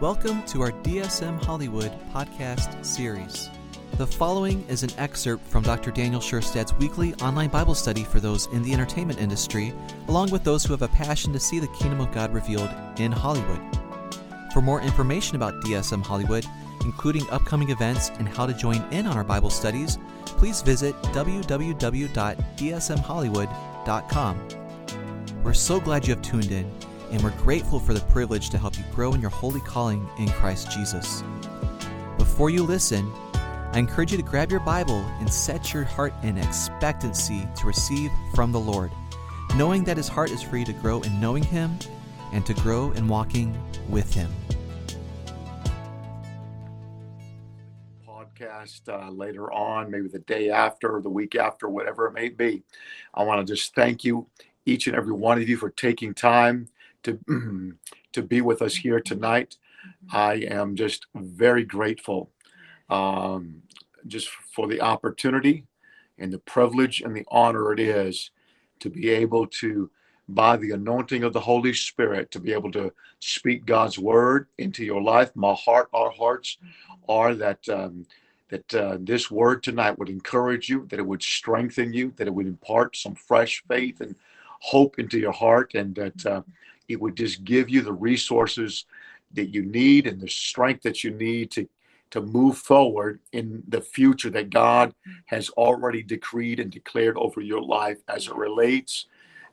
Welcome to our DSM Hollywood podcast series. The following is an excerpt from Dr. Daniel Scherstad's weekly online Bible study for those in the entertainment industry, along with those who have a passion to see the kingdom of God revealed in Hollywood. For more information about DSM Hollywood, including upcoming events and how to join in on our Bible studies, please visit www.dsmhollywood.com. We're so glad you have tuned in and we're grateful for the privilege to help you grow in your holy calling in Christ Jesus. Before you listen, I encourage you to grab your Bible and set your heart in expectancy to receive from the Lord, knowing that His heart is for you to grow in knowing Him and to grow in walking with Him. Podcast uh, later on, maybe the day after, the week after, whatever it may be. I want to just thank you, each and every one of you, for taking time to to be with us here tonight. I am just very grateful, um, just for the opportunity and the privilege and the honor it is to be able to, by the anointing of the Holy Spirit, to be able to speak God's word into your life. My heart, our hearts, are that. Um, that uh, this word tonight would encourage you, that it would strengthen you, that it would impart some fresh faith and hope into your heart, and that uh, it would just give you the resources that you need and the strength that you need to to move forward in the future that God has already decreed and declared over your life as it relates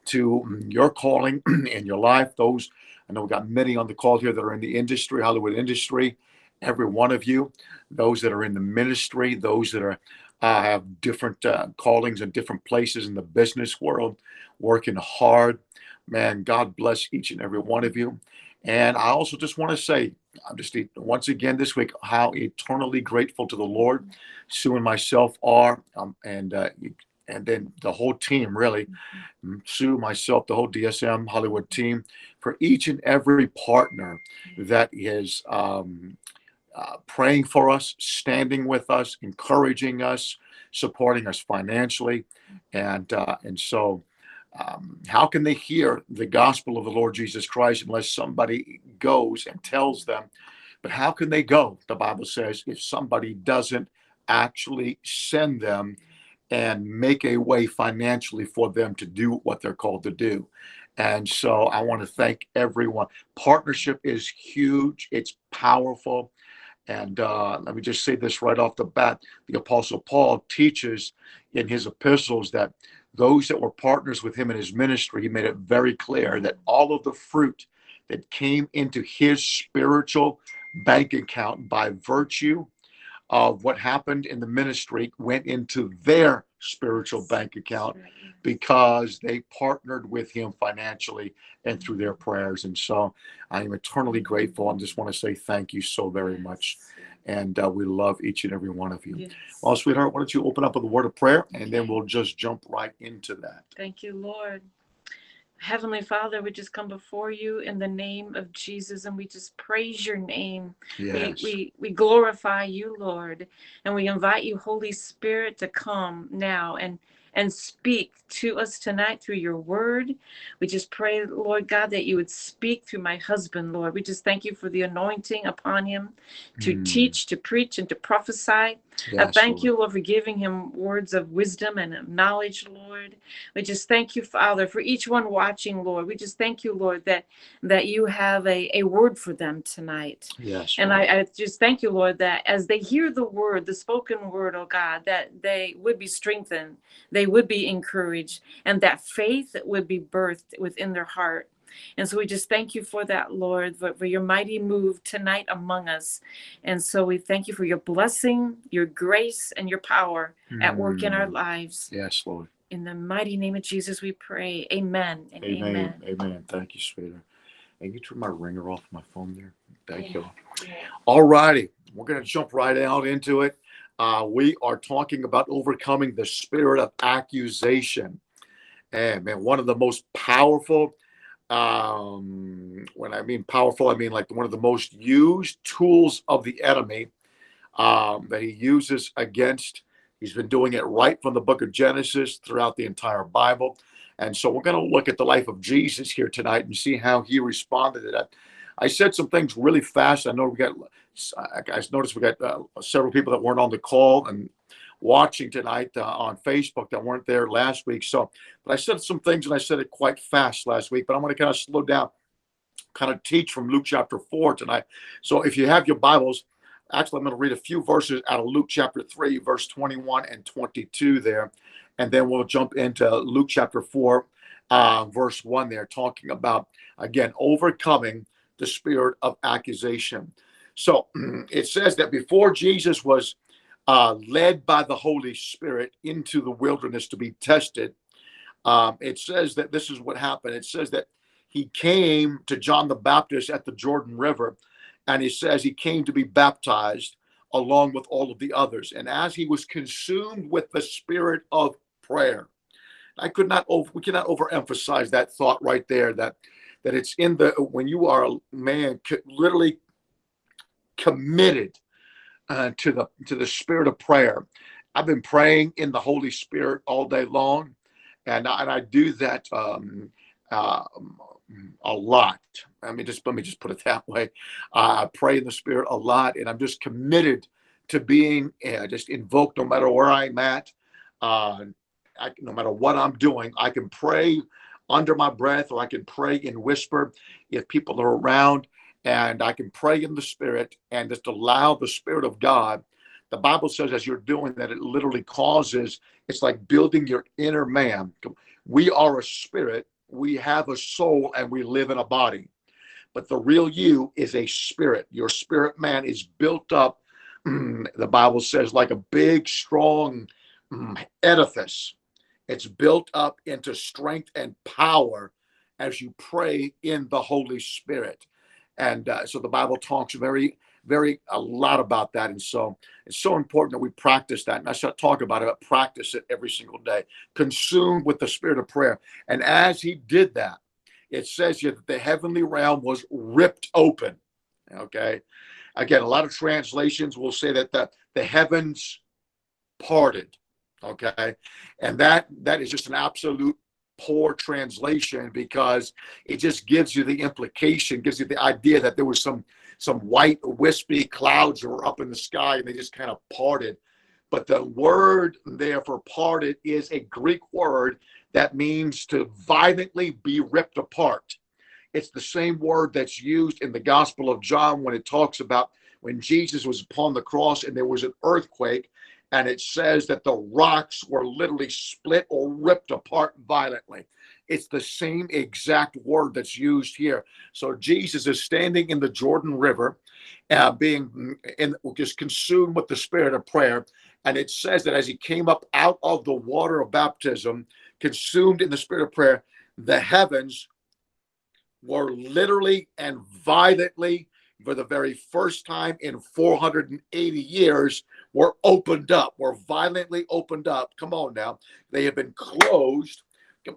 to your calling in your life. Those I know we got many on the call here that are in the industry, Hollywood industry. Every one of you, those that are in the ministry, those that are uh, have different uh, callings and different places in the business world, working hard Man, God bless each and every one of you. And I also just want to say, I'm just once again this week how eternally grateful to the Lord. Sue and myself are, um, and uh, and then the whole team really, Sue, myself, the whole DSM Hollywood team, for each and every partner that is um, uh, praying for us, standing with us, encouraging us, supporting us financially, and uh, and so um, how can they hear the gospel of the Lord Jesus Christ unless somebody goes and tells them? But how can they go, the Bible says, if somebody doesn't actually send them and make a way financially for them to do what they're called to do? And so I want to thank everyone. Partnership is huge, it's powerful. And uh, let me just say this right off the bat the Apostle Paul teaches in his epistles that those that were partners with him in his ministry, he made it very clear that all of the fruit that came into his spiritual bank account by virtue of what happened in the ministry went into their spiritual bank account because they partnered with him financially and through their prayers. And so I am eternally grateful. I just want to say thank you so very much and uh, we love each and every one of you. Yes. Well, sweetheart, why don't you open up with a word of prayer, and then we'll just jump right into that. Thank you, Lord. Heavenly Father, we just come before you in the name of Jesus and we just praise your name. Yes. We, we, we glorify you, Lord, and we invite you, Holy Spirit, to come now and and speak to us tonight through your word. We just pray, Lord God, that you would speak through my husband, Lord. We just thank you for the anointing upon him to mm. teach, to preach, and to prophesy. I thank you, Lord, for giving him words of wisdom and of knowledge, Lord. We just thank you, Father, for each one watching, Lord. We just thank you, Lord, that that you have a, a word for them tonight. Yes. And I, I just thank you, Lord, that as they hear the word, the spoken word, oh God, that they would be strengthened, they would be encouraged, and that faith would be birthed within their heart. And so we just thank you for that, Lord, for, for your mighty move tonight among us. And so we thank you for your blessing, your grace, and your power at work in our mm. lives. Yes, Lord. In the mighty name of Jesus, we pray. Amen. amen. Amen. Amen. Thank you, sweetheart. And you turn my ringer off my phone there. Thank yeah. you. All righty. We're going to jump right out into it. Uh, we are talking about overcoming the spirit of accusation. And man, one of the most powerful um, when I mean powerful, I mean like one of the most used tools of the enemy um, that he uses against. He's been doing it right from the book of Genesis throughout the entire Bible. And so we're going to look at the life of Jesus here tonight and see how he responded to that. I said some things really fast. I know we got, I noticed we got uh, several people that weren't on the call and watching tonight uh, on Facebook that weren't there last week. So, but I said some things and I said it quite fast last week, but I'm going to kind of slow down, kind of teach from Luke chapter 4 tonight. So if you have your Bibles, actually, I'm going to read a few verses out of Luke chapter 3, verse 21 and 22 there. And then we'll jump into Luke chapter 4, uh, verse 1 there, talking about, again, overcoming the spirit of accusation. So it says that before Jesus was uh, led by the Holy Spirit into the wilderness to be tested, um, it says that this is what happened. It says that he came to John the Baptist at the Jordan River, and he says he came to be baptized along with all of the others. And as he was consumed with the spirit of prayer, I could not over, we cannot overemphasize that thought right there that that it's in the when you are a man literally committed uh, to the to the spirit of prayer. I've been praying in the Holy Spirit all day long, and I, and I do that um, uh, a lot. I mean, just let me just put it that way. Uh, I pray in the Spirit a lot, and I'm just committed to being uh, just invoked no matter where I'm at. Uh, I, no matter what I'm doing, I can pray under my breath or I can pray in whisper if people are around and I can pray in the spirit and just allow the spirit of God. The Bible says as you're doing that, it literally causes, it's like building your inner man. We are a spirit, we have a soul, and we live in a body. But the real you is a spirit. Your spirit man is built up, the Bible says, like a big, strong mm, edifice it's built up into strength and power as you pray in the Holy Spirit. And uh, so the Bible talks very, very a lot about that. And so it's so important that we practice that. And I should talk about it, but practice it every single day, consumed with the spirit of prayer. And as he did that, it says here that the heavenly realm was ripped open. Okay. Again, a lot of translations will say that the, the heavens parted okay and that that is just an absolute poor translation because it just gives you the implication gives you the idea that there was some some white wispy clouds that were up in the sky and they just kind of parted. But the word there for parted is a greek word that means to violently be ripped apart. It's the same word that's used in the gospel of john when it talks about when jesus was upon the cross and there was an earthquake and it says that the rocks were literally split or ripped apart violently. It's the same exact word that's used here. So Jesus is standing in the Jordan River, uh, being in, just consumed with the spirit of prayer. And it says that as he came up out of the water of baptism, consumed in the spirit of prayer, the heavens were literally and violently for the very first time in 480 years were opened up, were violently opened up. Come on now. They have been closed.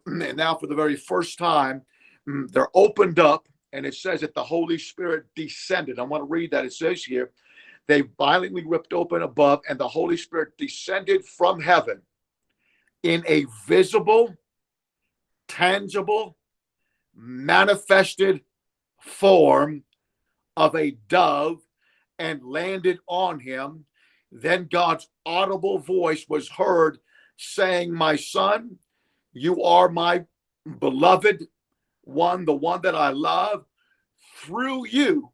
And now, for the very first time, mm, they're opened up. And it says that the Holy Spirit descended. I want to read that. It says here, they violently ripped open above, and the Holy Spirit descended from heaven in a visible, tangible, manifested form of a dove and landed on him. Then God's audible voice was heard saying, My son, you are my beloved one, the one that I love. Through you,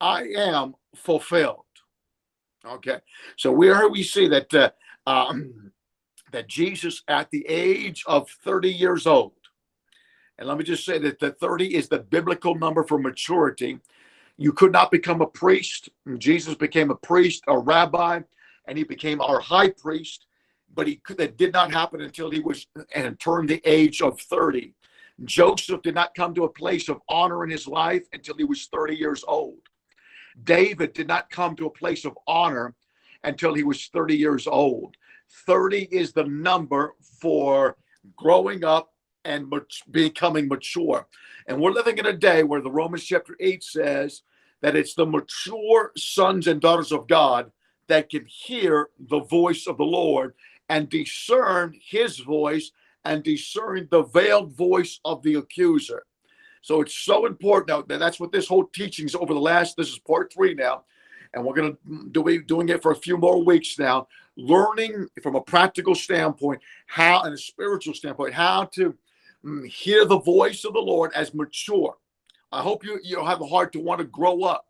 I am fulfilled. Okay, so where we see that uh, um, that Jesus, at the age of 30 years old, and let me just say that the 30 is the biblical number for maturity. You could not become a priest. Jesus became a priest, a rabbi, and he became our high priest. But he could, that did not happen until he was and turned the age of 30. Joseph did not come to a place of honor in his life until he was 30 years old. David did not come to a place of honor until he was 30 years old. 30 is the number for growing up and becoming mature. And we're living in a day where the Romans chapter 8 says that it's the mature sons and daughters of God that can hear the voice of the Lord and discern his voice and discern the veiled voice of the accuser. So it's so important. Now, that's what this whole teaching is over the last, this is part three now. And we're going to do doing it for a few more weeks now, learning from a practical standpoint, how, and a spiritual standpoint, how to mm, hear the voice of the Lord as mature. I hope you you have a heart to want to grow up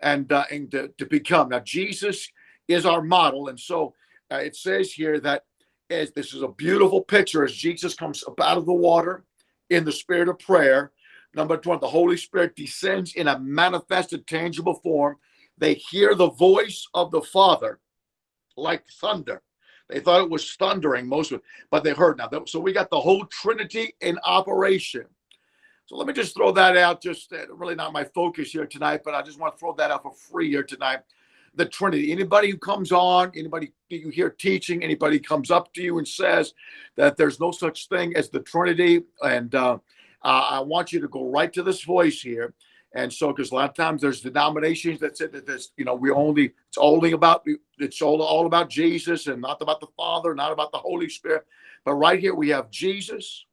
and uh, and to, to become. Now Jesus is our model, and so uh, it says here that as this is a beautiful picture as Jesus comes up out of the water in the spirit of prayer. Number 20, the Holy Spirit descends in a manifested, tangible form. They hear the voice of the Father like thunder. They thought it was thundering most of it, but they heard now. So we got the whole Trinity in operation. So let me just throw that out. Just uh, really not my focus here tonight, but I just want to throw that out for free here tonight. The Trinity. Anybody who comes on, anybody you hear teaching, anybody comes up to you and says that there's no such thing as the Trinity, and uh, I want you to go right to this voice here. And so, because a lot of times there's denominations that say that this, you know, we only it's only about it's all all about Jesus and not about the Father, not about the Holy Spirit. But right here we have Jesus,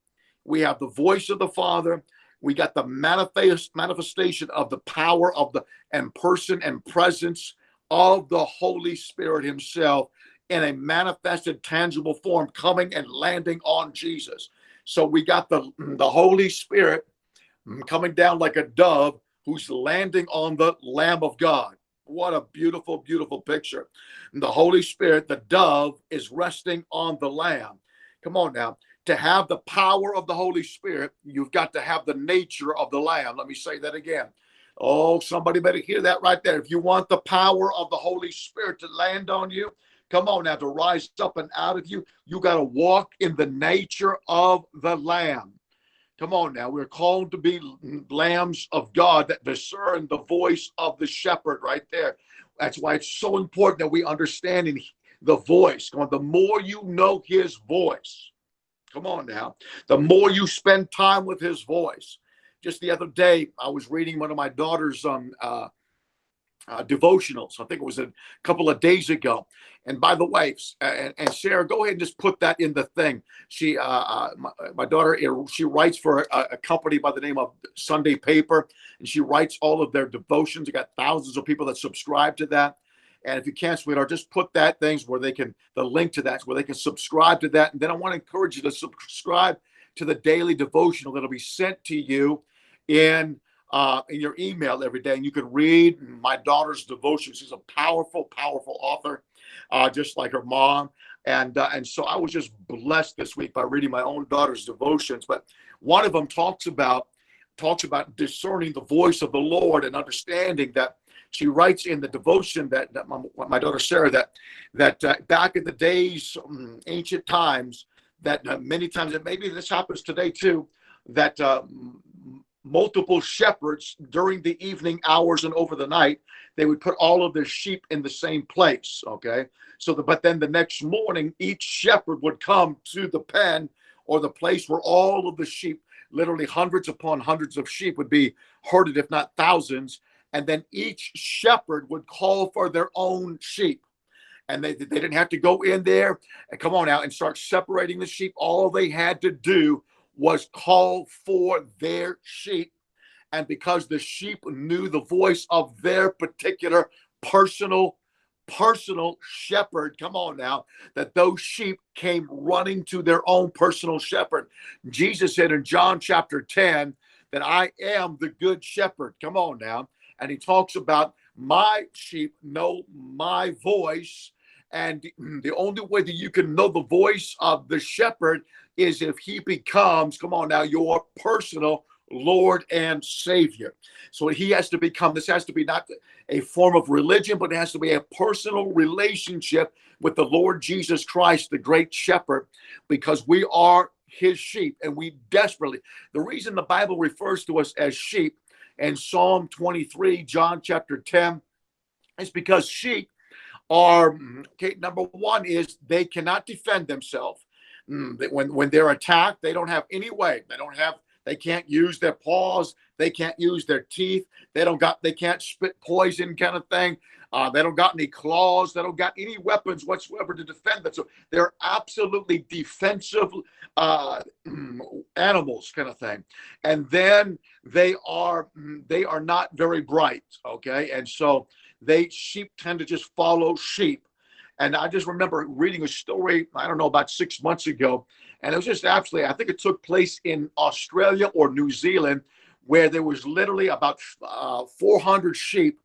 we have the voice of the Father, we got the manifest manifestation of the power of the and person and presence of the Holy Spirit Himself in a manifested, tangible form, coming and landing on Jesus. So we got the the Holy Spirit mm, coming down like a dove, who's landing on the Lamb of God. What a beautiful, beautiful picture. The Holy Spirit, the dove, is resting on the Lamb. Come on now to have the power of the Holy Spirit, you've got to have the nature of the Lamb. Let me say that again. Oh, somebody better hear that right there. If you want the power of the Holy Spirit to land on you, come on now, to rise up and out of you, you got to walk in the nature of the Lamb. Come on now, we're called to be lambs of God that discern the voice of the shepherd right there. That's why it's so important that we understand the voice. Come on, the more you know his voice, Come on now. The more you spend time with his voice. Just the other day, I was reading one of my daughter's um, uh, uh, devotionals. I think it was a couple of days ago. And by the way, and, and Sarah, go ahead and just put that in the thing. She, uh, uh, my, my, daughter, she writes for a, a, company by the name of Sunday Paper, and she writes all of their devotions. You got thousands of people that subscribe to that. And if you can't, sweetheart, just put that things where they can, the link to that, where they can subscribe to that. And then I want to encourage you to subscribe to the daily devotional that'll be sent to you in uh, in your email every day. And you can read my daughter's devotion. She's a powerful, powerful author, uh, just like her mom. And uh, and so I was just blessed this week by reading my own daughter's devotions. But one of them talks about talks about discerning the voice of the Lord and understanding that she writes in the devotion that, that my, my daughter Sarah that that uh, back in the days, um, ancient times, that uh, many times, and maybe this happens today too, that uh, multiple shepherds during the evening hours and over the night, they would put all of their sheep in the same place. Okay, so the, but then the next morning, each shepherd would come to the pen or the place where all of the sheep literally hundreds upon hundreds of sheep would be herded, if not thousands, and then each shepherd would call for their own sheep. And they, they didn't have to go in there and come on out and start separating the sheep. All they had to do was call for their sheep. And because the sheep knew the voice of their particular personal personal shepherd come on now that those sheep came running to their own personal shepherd. Jesus said in john chapter 10 that i am the good shepherd. Come on now and he talks about my sheep know my voice. And the only way that you can know the voice of the shepherd is if he becomes, come on now, your personal Lord and Savior. So he has to become, this has to be not a form of religion, but it has to be a personal relationship with the Lord Jesus Christ, the great shepherd, because we are his sheep and we desperately, the reason the Bible refers to us as sheep and Psalm 23, John chapter 10, is because sheep are, okay, number one is they cannot defend themselves. Mm, when, when they're attacked, they don't have any way. They don't have They can't use their paws. They can't use their teeth. They don't got. They can't spit poison, kind of thing. Uh, they don't got any claws. They don't got any weapons whatsoever to defend them. So they're absolutely defensive uh, animals, kind of thing. And then they are they are not very bright. Okay, and so they sheep tend to just follow sheep. And I just remember reading a story. I don't know about six months ago, and it was just absolutely. I think it took place in Australia or New Zealand, where there was literally about uh, 400 sheep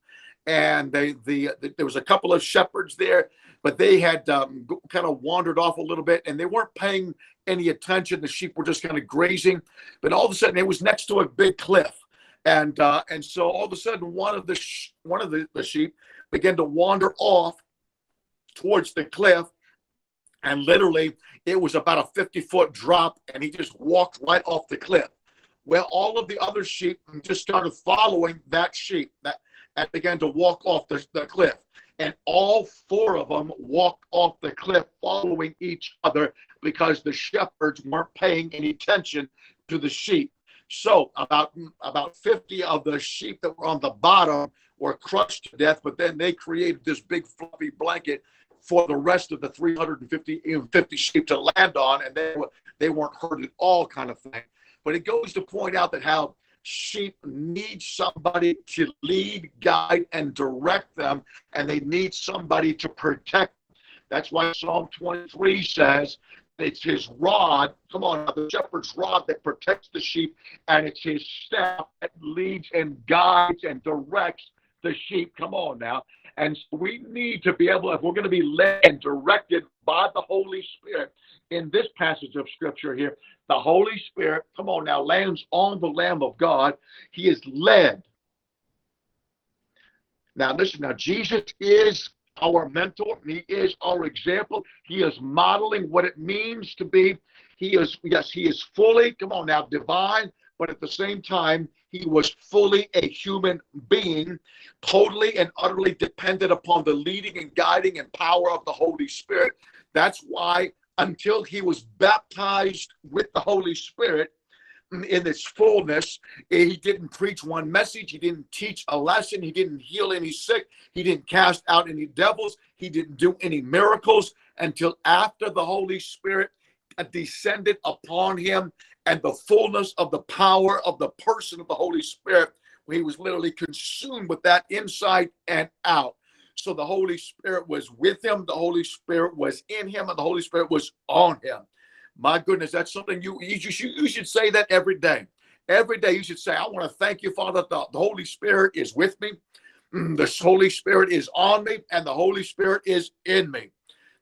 and they the, the, there was a couple of shepherds there, but they had um, kind of wandered off a little bit, and they weren't paying any attention. The sheep were just kind of grazing, but all of a sudden it was next to a big cliff, and uh, and so all of a sudden one of the sh- one of the, the sheep began to wander off towards the cliff, and literally it was about a 50 foot drop, and he just walked right off the cliff. Well, all of the other sheep just started following that sheep. That and began to walk off the, the cliff. And all four of them walked off the cliff following each other because the shepherds weren't paying any attention to the sheep. So about about 50 of the sheep that were on the bottom were crushed to death, but then they created this big fluffy blanket for the rest of the 350 50 sheep to land on, and they, were, they weren't hurt at all, kind of thing. But it goes to point out that how sheep need somebody to lead, guide, and direct them, and they need somebody to protect. That's why Psalm 23 says it's his rod. Come on, the shepherd's rod that protects the sheep, and it's his staff that leads and guides and directs the sheep. Come on now. And so we need to be able, if we're going to be led and directed by the Holy Spirit in this passage of scripture here, the Holy Spirit, come on now, lands on the Lamb of God. He is led. Now, listen, now, Jesus is our mentor. He is our example. He is modeling what it means to be. He is, yes, he is fully, come on now, divine, but at the same time, he was fully a human being, totally and utterly dependent upon the leading and guiding and power of the Holy Spirit. That's why until he was baptized with the Holy Spirit in its fullness. Eh, he didn't preach one message, he didn't teach a lesson, he didn't heal any sick, he didn't cast out any devils, he didn't do any miracles until after the Holy Spirit descended upon him and the fullness of the power of the person of the Holy Spirit. He was literally consumed with that inside and out. So the Holy Spirit was with him, the Holy Spirit was in him, and the Holy Spirit was on him. My goodness, that's something you you should, you should say that every day. Every day you should say, I want to thank you, Father, the, the Holy Spirit is with me. Mm, the Holy Spirit is on me, and the Holy Spirit is in me.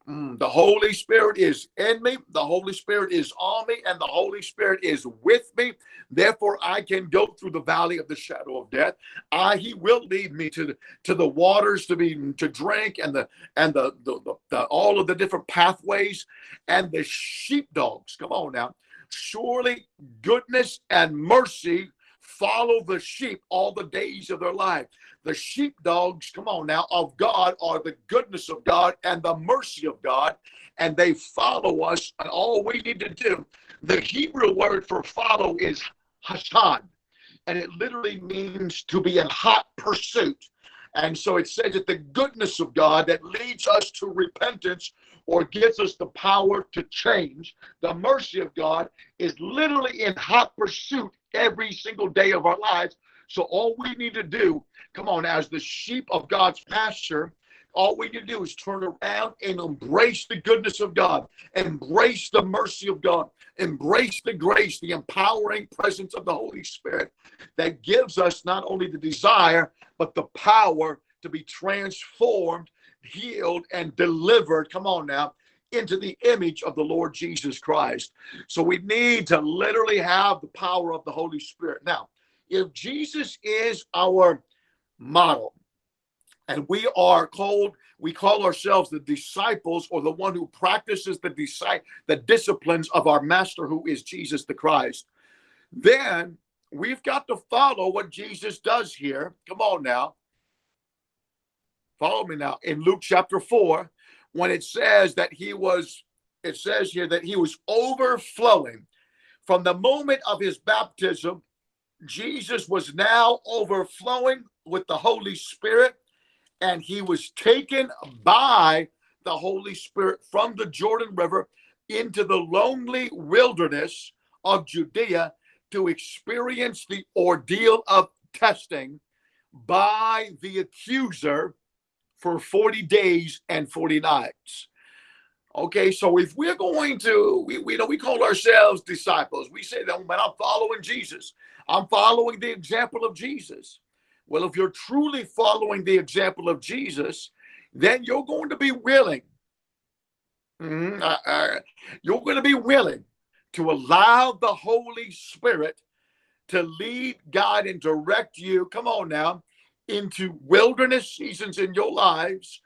Mm, the Holy Spirit is in me, the Holy Spirit is on me, and the Holy Spirit is with me. Therefore, I can go through the valley of the shadow of death. I He will lead me to the to the waters to be to drink, and the and the, the, the, the all of the different pathways and the sheepdogs. Come on now. Surely goodness and mercy follow the sheep all the days of their life. The sheepdogs, come on now, of God are the goodness of God and the mercy of God, and they follow us. And all we need to do, the Hebrew word for follow is hasad, and it literally means to be in hot pursuit. And so it says that the goodness of God that leads us to repentance or gives us the power to change, the mercy of God is literally in hot pursuit every single day of our lives. So all we need to do, come on, as the sheep of God's pasture, all we need to do is turn around and embrace the goodness of God, embrace the mercy of God, embrace the grace, the empowering presence of the Holy Spirit that gives us not only the desire, but the power to be transformed, healed, and delivered. Come on now. Into the image of the Lord Jesus Christ. So we need to literally have the power of the Holy Spirit. Now, if Jesus is our model, and we are called we call ourselves the disciples or the one who practices the disi- the disciplines of our master who is Jesus the Christ then we've got to follow what Jesus does here. Come on now. Follow me now. In Luke chapter 4 when it says that he was it says here that he was overflowing from the moment of his baptism, Jesus was now overflowing with the Holy Spirit, and he was taken by the Holy Spirit from the Jordan River into the lonely wilderness of Judea to experience the ordeal of testing by the accuser for 40 days and 40 nights. Okay, so if we're going to, we, we know we call ourselves disciples. We say that, but I'm following Jesus. I'm following the example of Jesus. Well, if you're truly following the example of Jesus, then you're going to be willing. Mm-hmm, uh, uh, you're going to be willing to allow the Holy Spirit to lead, guide, and direct you. Come on now, into wilderness seasons in your lives,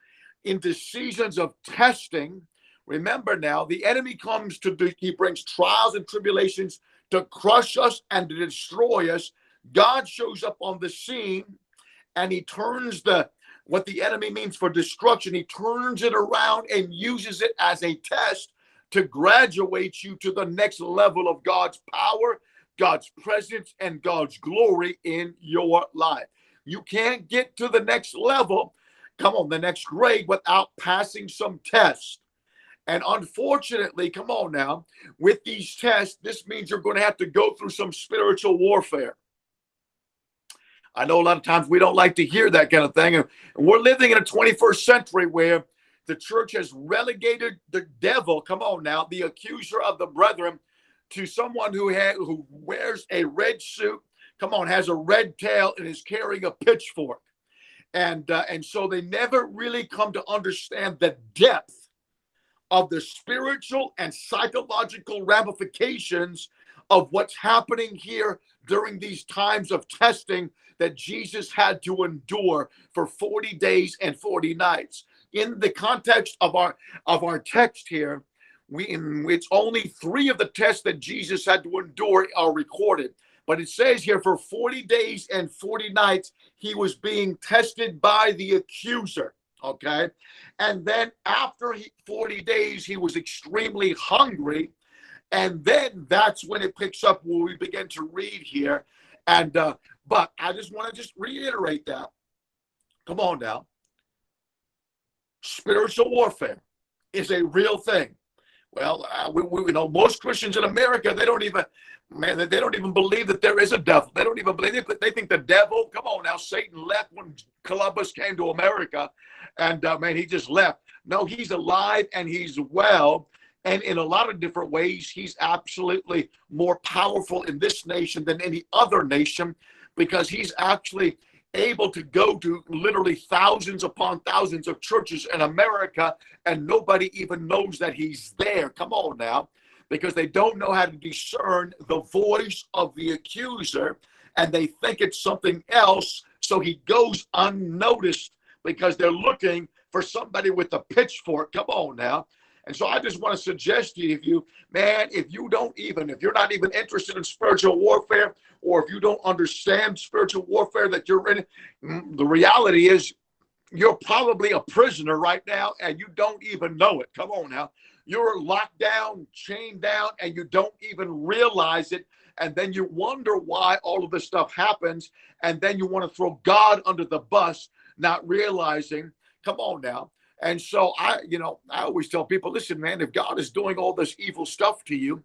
into seasons of testing. Remember now, the enemy comes to do, he brings trials and tribulations to crush us and to destroy us. God shows up on the scene and he turns the what the enemy means for destruction, he turns it around and uses it as a test to graduate you to the next level of God's power, God's presence, and God's glory in your life. You can't get to the next level, come on, the next grade without passing some tests. And unfortunately, come on now, with these tests, this means you're going to have to go through some spiritual warfare. I know a lot of times we don't like to hear that kind of thing. And we're living in a 21st century where the church has relegated the devil, come on now, the accuser of the brethren, to someone who has who wears a red suit come on, has a red tail and is carrying a pitchfork. And, uh, and so they never really come to understand the depth of the spiritual and psychological ramifications of what's happening here during these times of testing that Jesus had to endure for 40 days and 40 nights. In the context of our of our text here, we in which only three of the tests that Jesus had to endure are recorded. But it says here for 40 days and 40 nights, he was being tested by the accuser. Okay. And then after he, 40 days, he was extremely hungry. And then that's when it picks up where we begin to read here. And, uh, but I just want to just reiterate that. Come on now. Spiritual warfare is a real thing. Well, uh, we, we, you know most Christians in America they don't even man they don't even believe that there is a devil. They don't even believe it. They think the devil. Come on now, Satan left when Columbus came to America, and uh, man he just left. No, he's alive and he's well. And in a lot of different ways, he's absolutely more powerful in this nation than any other nation because he's actually able to go to literally thousands upon thousands of churches in America, and nobody even knows that he's there. Come on now, because they don't know how to discern the voice of the accuser, and they think it's something else. So he goes unnoticed because they're looking for somebody with a pitchfork. Come on now. And so I just want to suggest to you, man, if you don't even, if you're not even interested in spiritual warfare, or if you don't understand spiritual warfare that you're in, the reality is you're probably a prisoner right now and you don't even know it. Come on now. You're locked down, chained down, and you don't even realize it. And then you wonder why all of this stuff happens. And then you want to throw God under the bus, not realizing, come on now, and so I, you know, I always tell people, listen, man, if God is doing all this evil stuff to you,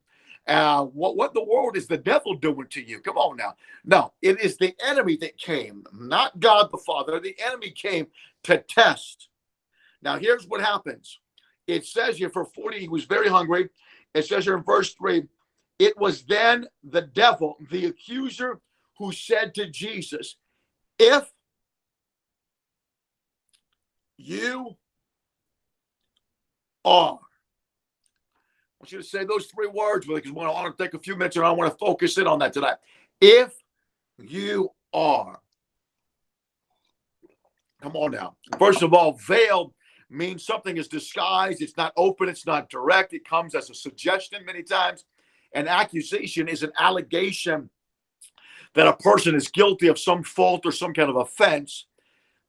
uh, what what the world is the devil doing to you? Come on now. No, it is the enemy that came, not God the Father. The enemy came to test. Now, here's what happens. It says here for 40, he was very hungry. It says here in verse 3, it was then the devil, the accuser, who said to Jesus, If you are. I want you to say those three words with because I want to take a few minutes and I want to focus in on that tonight. If you are. Come on now. First of all, veil means something is disguised. It's not open. It's not direct. It comes as a suggestion many times. An accusation is an allegation that a person is guilty of some fault or some kind of offense.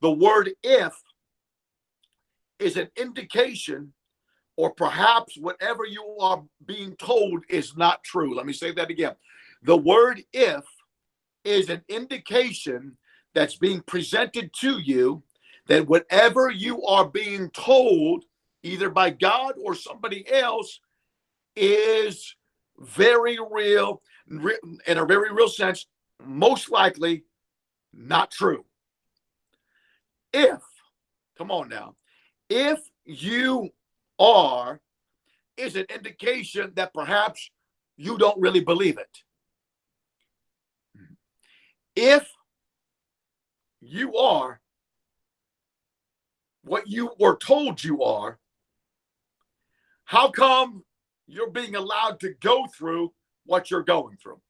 The word if is an indication or perhaps whatever you are being told is not true. Let me say that again. The word if is an indication that's being presented to you that whatever you are being told, either by God or somebody else, is very real, in a very real sense, most likely not true. If, come on now, if you are, is an indication that perhaps you don't really believe it. If you are what you were told you are, how come you're being allowed to go through what you're going through?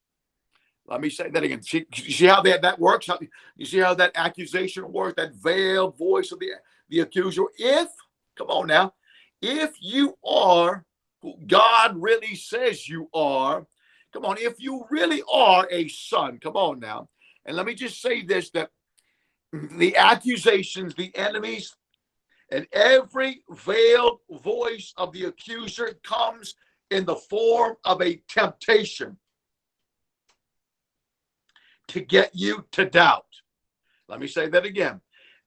Let me say that again. See, see how that, that works? How, you see how that accusation works, that veiled voice of the, the accuser? If, come on now, if you are who God really says you are, come on, if you really are a son, come on now. And let me just say this that the accusations, the enemies, and every veiled voice of the accuser comes in the form of a temptation to get you to doubt. Let me say that again.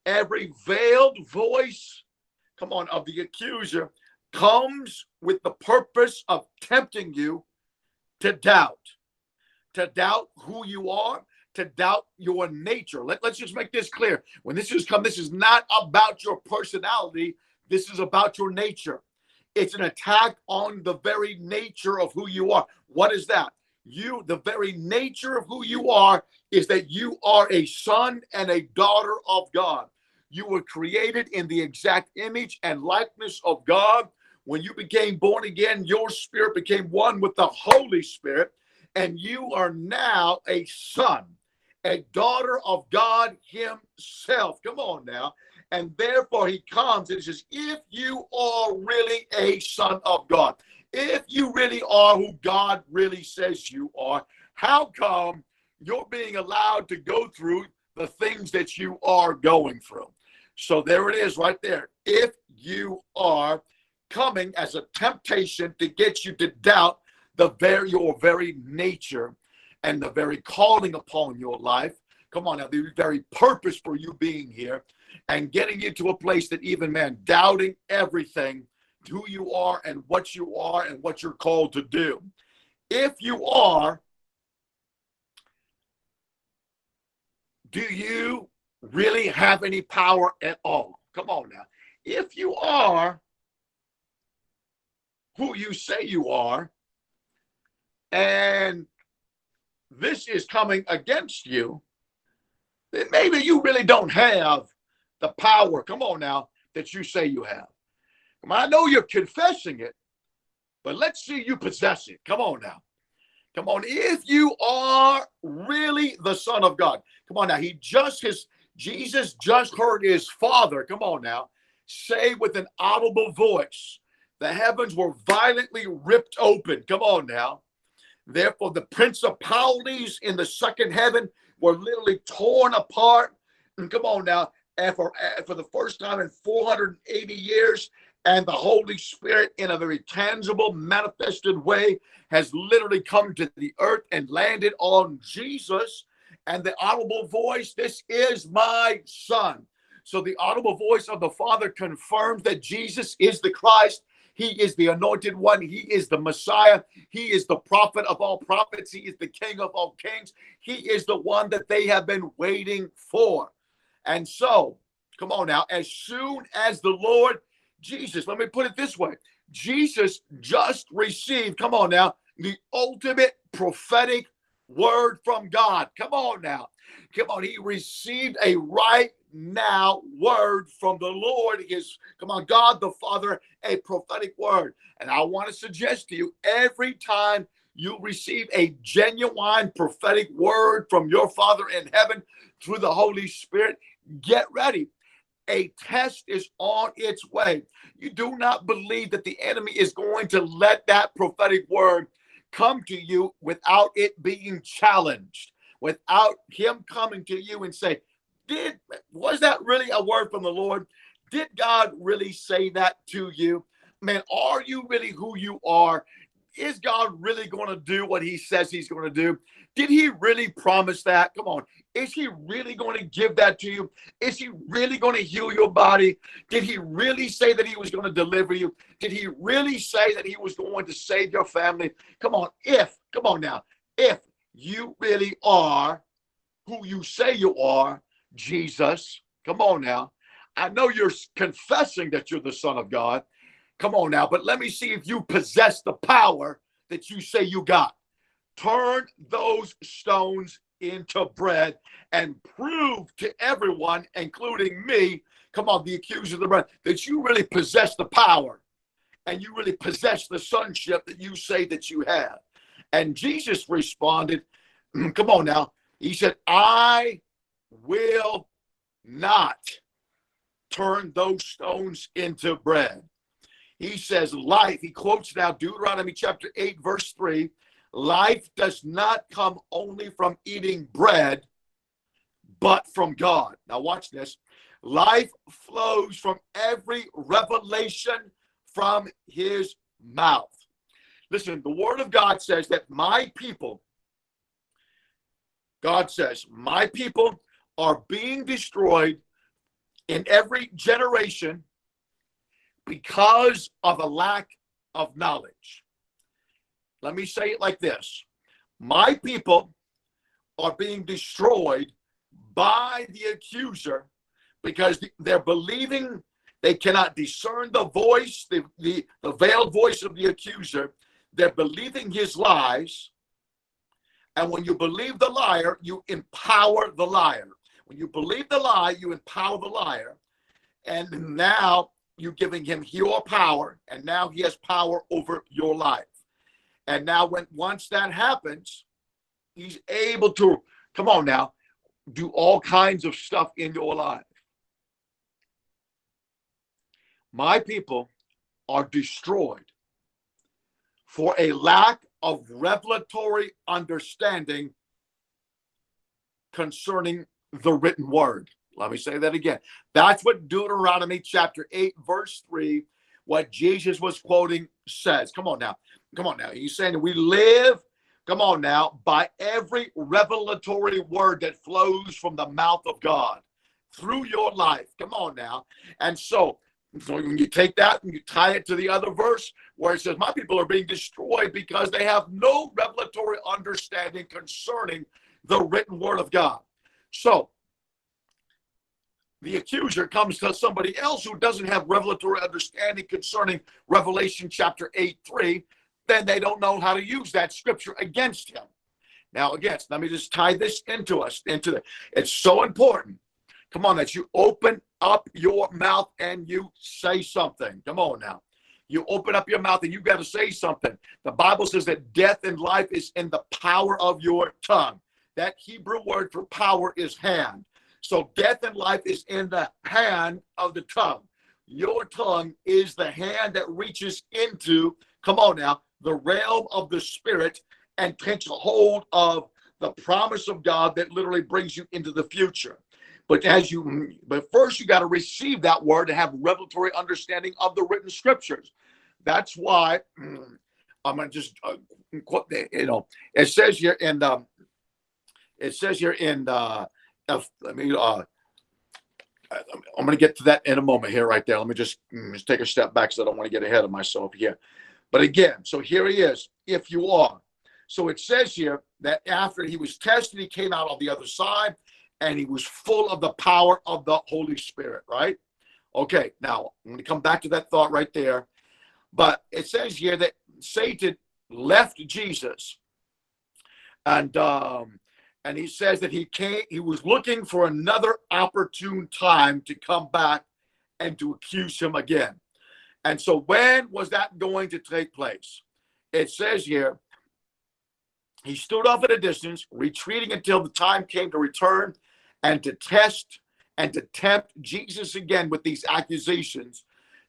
Every veiled voice, come on, of the accuser comes with the purpose of tempting you to doubt, to doubt who you are, to doubt your nature. Let, let's just make this clear. When this is come, this is not about your personality. This is about your nature. It's an attack on the very nature of who you are. What is that? You, the very nature of who you are, is that you are a son and a daughter of God. You were created in the exact image and likeness of God. When you became born again, your spirit became one with the Holy Spirit, and you are now a son a daughter of God Himself. Come on now. And therefore, He comes and says, If you are really a son of God, if you really are who God really says you are, how come you're being allowed to go through the things that you are going through? So there it is right there. If you are coming as a temptation to get you to doubt the very your very nature and the very calling upon your life. Come on now, the very purpose for you being here and getting you to a place that even, man, doubting everything, who you are and what you are and what you're called to do. If you are, do you really have any power at all? Come on now. If you are who you say you are, and this is coming against you, then maybe you really don't have the power, come on now, that you say you have. I know you're confessing it, but let's see you possess it. Come on now. Come on. If you are really the Son of God, come on now. He just, his, Jesus just heard his Father, come on now, say with an audible voice, the heavens were violently ripped open. Come on now. Therefore, the principalities in the second heaven were literally torn apart. And come on now, and for, for the first time in 480 years, and the Holy Spirit, in a very tangible, manifested way, has literally come to the earth and landed on Jesus. And the audible voice, this is my son. So the audible voice of the Father confirms that Jesus is the Christ he is the anointed one. He is the Messiah. He is the prophet of all prophets. He is the king of all kings. He is the one that they have been waiting for. And so, come on now, as soon as the Lord Jesus, let me put it this way Jesus just received, come on now, the ultimate prophetic word from God. Come on now. Come on. He received a right now word from the Lord. is, come on, God the Father, a prophetic word. And I want to suggest to you every time you receive a genuine prophetic word from your Father in heaven through the Holy Spirit, get ready. A test is on its way. You do not believe that the enemy is going to let that prophetic word come to you without it being challenged, without him coming to you and say, did was that really a word from the Lord? Did God really say that to you? man, are you really who you are? Is God really going to do what he says he's going to do? Did he really promise that? Come on. Is he really going to give that to you? Is he really going to heal your body? Did he really say that he was going to deliver you? Did he really say that he was going to save your family? Come on. If, come on now, if you really are who you say you are, Jesus, come on now. I know you're confessing that you're the Son of God. Come on now, but let me see if you possess the power that you say you got. Turn those stones into bread and prove to everyone, including me, come on, the accuser of the bread, that you really possess the power and you really possess the sonship that you say that you have. And Jesus responded, come on now, he said, I will not turn those stones into bread. He says, life, he quotes now Deuteronomy chapter 8, verse 3 life does not come only from eating bread, but from God. Now, watch this. Life flows from every revelation from his mouth. Listen, the word of God says that my people, God says, my people are being destroyed in every generation because of a lack of knowledge. Let me say it like this My people are being destroyed by the accuser because they're believing they cannot discern the voice, the, the, the veiled voice of the accuser. They're believing his lies. And when you believe the liar, you empower the liar. When you believe the lie, you empower the liar. And now you're giving him your power, and now he has power over your life. And now, when once that happens, he's able to come on now, do all kinds of stuff in your life. My people are destroyed for a lack of revelatory understanding concerning the written word. Let me say that again. That's what Deuteronomy chapter 8, verse 3, what Jesus was quoting says. Come on now. Come on now. He's saying we live, come on now, by every revelatory word that flows from the mouth of God through your life. Come on now. And so, so when you take that and you tie it to the other verse where it says, My people are being destroyed because they have no revelatory understanding concerning the written word of God. So the accuser comes to somebody else who doesn't have revelatory understanding concerning Revelation chapter 8 3, then they don't know how to use that scripture against him. Now, again, let me just tie this into us, into the it's so important. Come on, that you open up your mouth and you say something. Come on now. You open up your mouth and you got to say something. The Bible says that death and life is in the power of your tongue. That Hebrew word for power is hand. So death and life is in the hand of the tongue. Your tongue is the hand that reaches into, come on now, the realm of the spirit and takes a hold of the promise of God that literally brings you into the future. But as you, but first you got to receive that word and have revelatory understanding of the written scriptures. That's why I'm gonna just uh, quote. You know, it says here in um, it says here in uh, let me uh, I'm going to get to that in a moment here, right there. Let me just, mm, just take a step back so I don't want to get ahead of myself here. But again, so here he is, if you are. So it says here that after he was tested, he came out on the other side and he was full of the power of the Holy Spirit, right? Okay, now I'm going to come back to that thought right there. But it says here that Satan left Jesus and um, and he says that he came he was looking for another opportune time to come back and to accuse him again. And so when was that going to take place? It says here he stood off at a distance retreating until the time came to return and to test and to tempt jesus again with these accusations.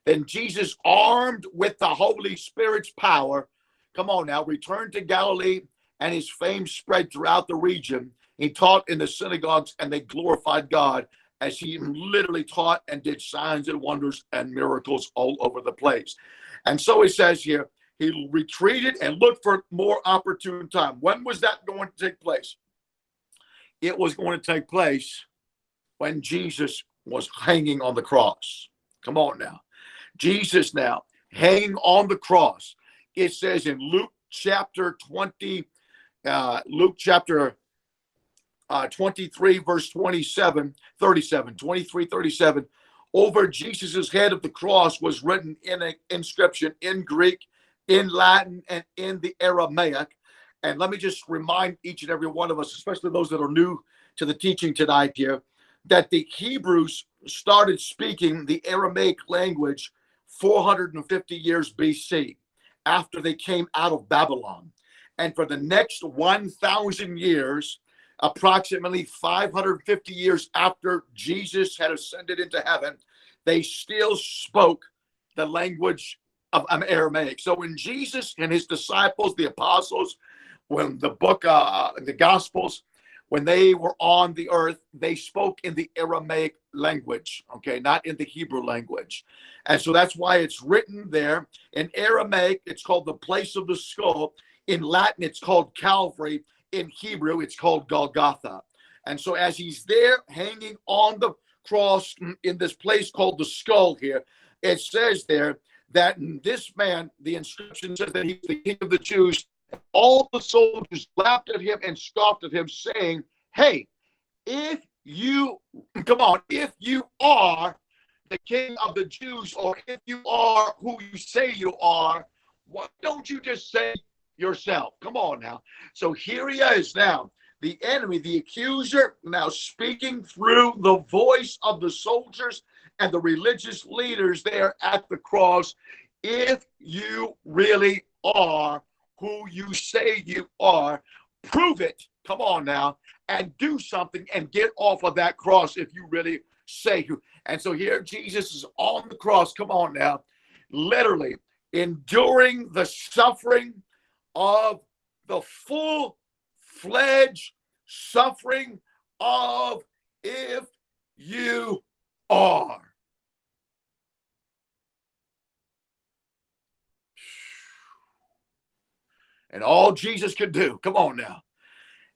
Then jesus armed with the holy spirit's power come on now returned to galilee and his fame spread throughout the region. He taught in the synagogues and they glorified God as he literally taught and did signs and wonders and miracles all over the place. And so he says here, he retreated and looked for more opportune time. When was that going to take place? It was going to take place when Jesus was hanging on the cross. Come on now. Jesus now hanging on the cross. It says in Luke chapter 20, uh, Luke chapter uh, 23, verse 27, 37, 23, 37, over Jesus's head of the cross was written in an inscription in Greek, in Latin, and in the Aramaic. And let me just remind each and every one of us, especially those that are new to the teaching tonight here, that the Hebrews started speaking the Aramaic language 450 years BC after they came out of Babylon. And for the next 1,000 years, approximately 550 years after Jesus had ascended into heaven, they still spoke the language of Aramaic. So when Jesus and his disciples, the apostles, when the book, uh, the Gospels, when they were on the earth, they spoke in the Aramaic language, okay, not in the Hebrew language. And so that's why it's written there. In Aramaic, it's called the place of the skull. In Latin, it's called Calvary. In Hebrew, it's called Golgotha. And so as he's there hanging on the cross in this place called the skull here, it says there that this man, the inscription says that he's the king of the Jews all the soldiers laughed at him and scoffed at him, saying, Hey, if you, come on, if you are the king of the Jews, or if you are who you say you are, why don't you just say yourself? Come on now. So here he is now, the enemy, the accuser, now speaking through the voice of the soldiers and the religious leaders there at the cross. If you really are who you say you are. Prove it. Come on now and do something and get off of that cross if you really say you. And so here Jesus is on the cross. Come on now. Literally enduring the suffering of the full fledged suffering of if you are. And all Jesus could do, come on now,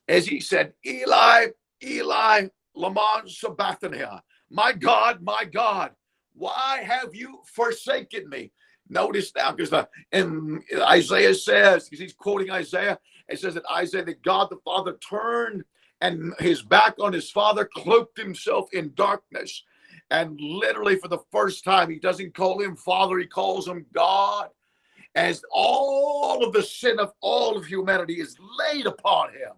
as he said, Eli, Eli, lama sabachthani, my God, my God, why have you forsaken me? Notice now, because uh, in Isaiah says, because he's quoting Isaiah, it says that Isaiah, that God the Father turned and his back on his father, cloaked himself in darkness. And literally, for the first time, he doesn't call him Father, he calls him God as all of the sin of all of humanity is laid upon him.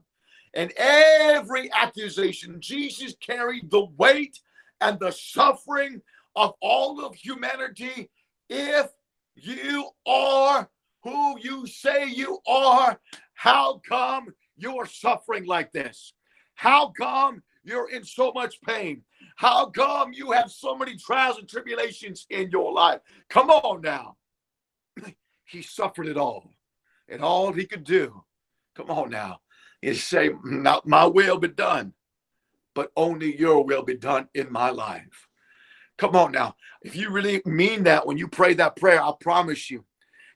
And every accusation, Jesus carried the weight and the suffering of all of humanity. If you are who you say you are, how come you're suffering like this? How come you're in so much pain? How come you have so many trials and tribulations in your life? Come on now he suffered it all. And all he could do, come on now, is say, Not my will be done, but only your will be done in my life. Come on now. If you really mean that when you pray that prayer, I promise you.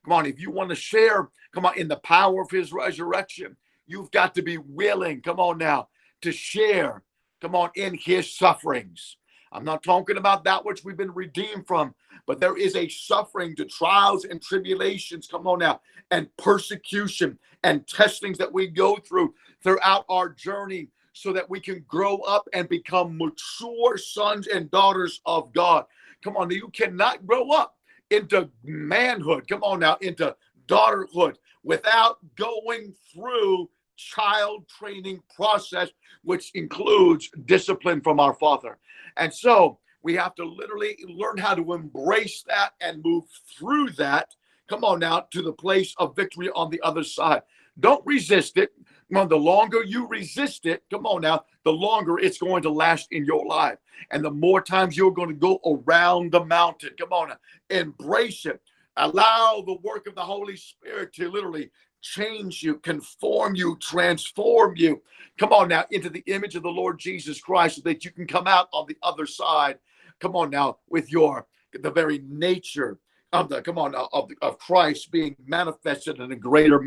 Come on, if you want to share, come on, in the power of his resurrection, you've got to be willing, come on now, to share, come on, in his sufferings. I'm not talking about that which we've been redeemed from, but there is a suffering to trials and tribulations. Come on now, and persecution and testings that we go through throughout our journey so that we can grow up and become mature sons and daughters of God. Come on, you cannot grow up into manhood. Come on now, into daughterhood without going through child training process which includes discipline from our father and so we have to literally learn how to embrace that and move through that. Come on now to the place of victory on the other side. Don't resist it. Come on, the longer you resist it, come on now, the longer it's going to last in your life. And the more times you're going to go around the mountain. Come on, now, embrace it. Allow the work of the Holy Spirit to literally change you, conform you, transform you. Come on now into the image of the Lord Jesus Christ so that you can come out on the other side. Come on now with your the very nature, of the come on of, of Christ being manifested in a greater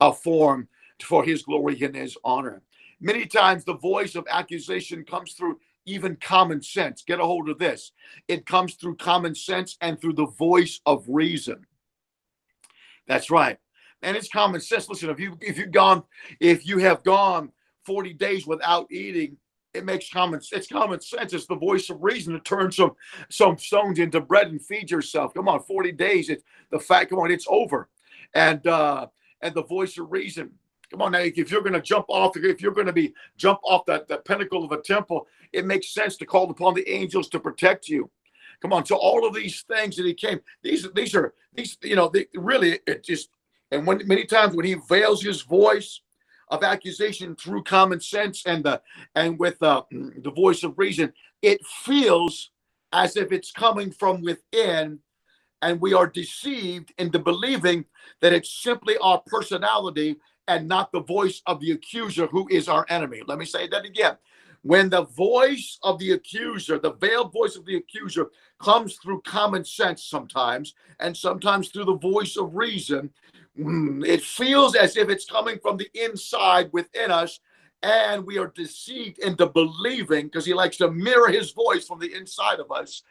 uh, form for His glory and His honor. Many times the voice of accusation comes through even common sense. Get a hold of this. It comes through common sense and through the voice of reason. That's right. And it's common sense. Listen, if you if you've gone, if you have gone 40 days without eating, it makes common it's common sense. It's the voice of reason to turn some some stones into bread and feed yourself. Come on, 40 days. It's the fact, come on, it's over. And uh and the voice of reason. Come on now, if you're going to jump off, if you're going to be jump off that that pinnacle of a temple, it makes sense to call upon the angels to protect you. Come on, so all of these things that he came, these these are these, you know, they really it just and when many times when he veils his voice of accusation through common sense and the and with uh, the voice of reason, it feels as if it's coming from within, and we are deceived into believing that it's simply our personality and not the voice of the accuser who is our enemy. Let me say that again. When the voice of the accuser, the veiled voice of the accuser, comes through common sense sometimes, and sometimes through the voice of reason, mm, it feels as if it's coming from the inside within us, and we are deceived into believing because he likes to mirror his voice from the inside of us,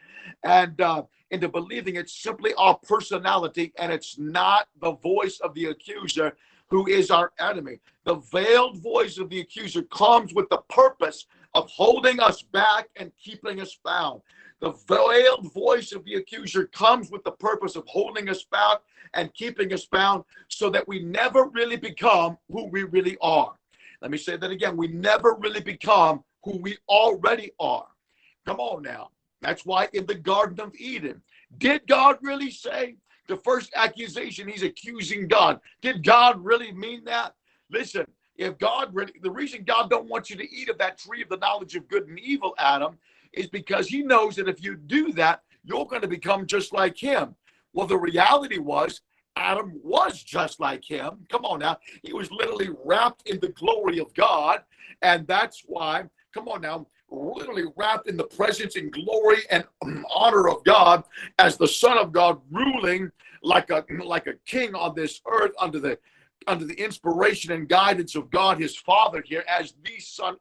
and uh, into believing it's simply our personality and it's not the voice of the accuser who is our enemy. The veiled voice of the accuser comes with the purpose of holding us back and keeping us bound. The veiled voice of the accuser comes with the purpose of holding us bound and keeping us bound so that we never really become who we really are. Let me say that again. We never really become who we already are. Come on now. That's why in the Garden of Eden, did God really say the first accusation he's accusing God? Did God really mean that? Listen, if God really, the reason God don't want you to eat of that tree of the knowledge of good and evil, Adam, is because he knows that if you do that, you're going to become just like him. Well, the reality was Adam was just like him. Come on now. He was literally wrapped in the glory of God. And that's why, come on now, literally wrapped in the presence and glory and honor of God as the Son of God ruling like a like a king on this earth under the under the inspiration and guidance of God, his Father, here as the Son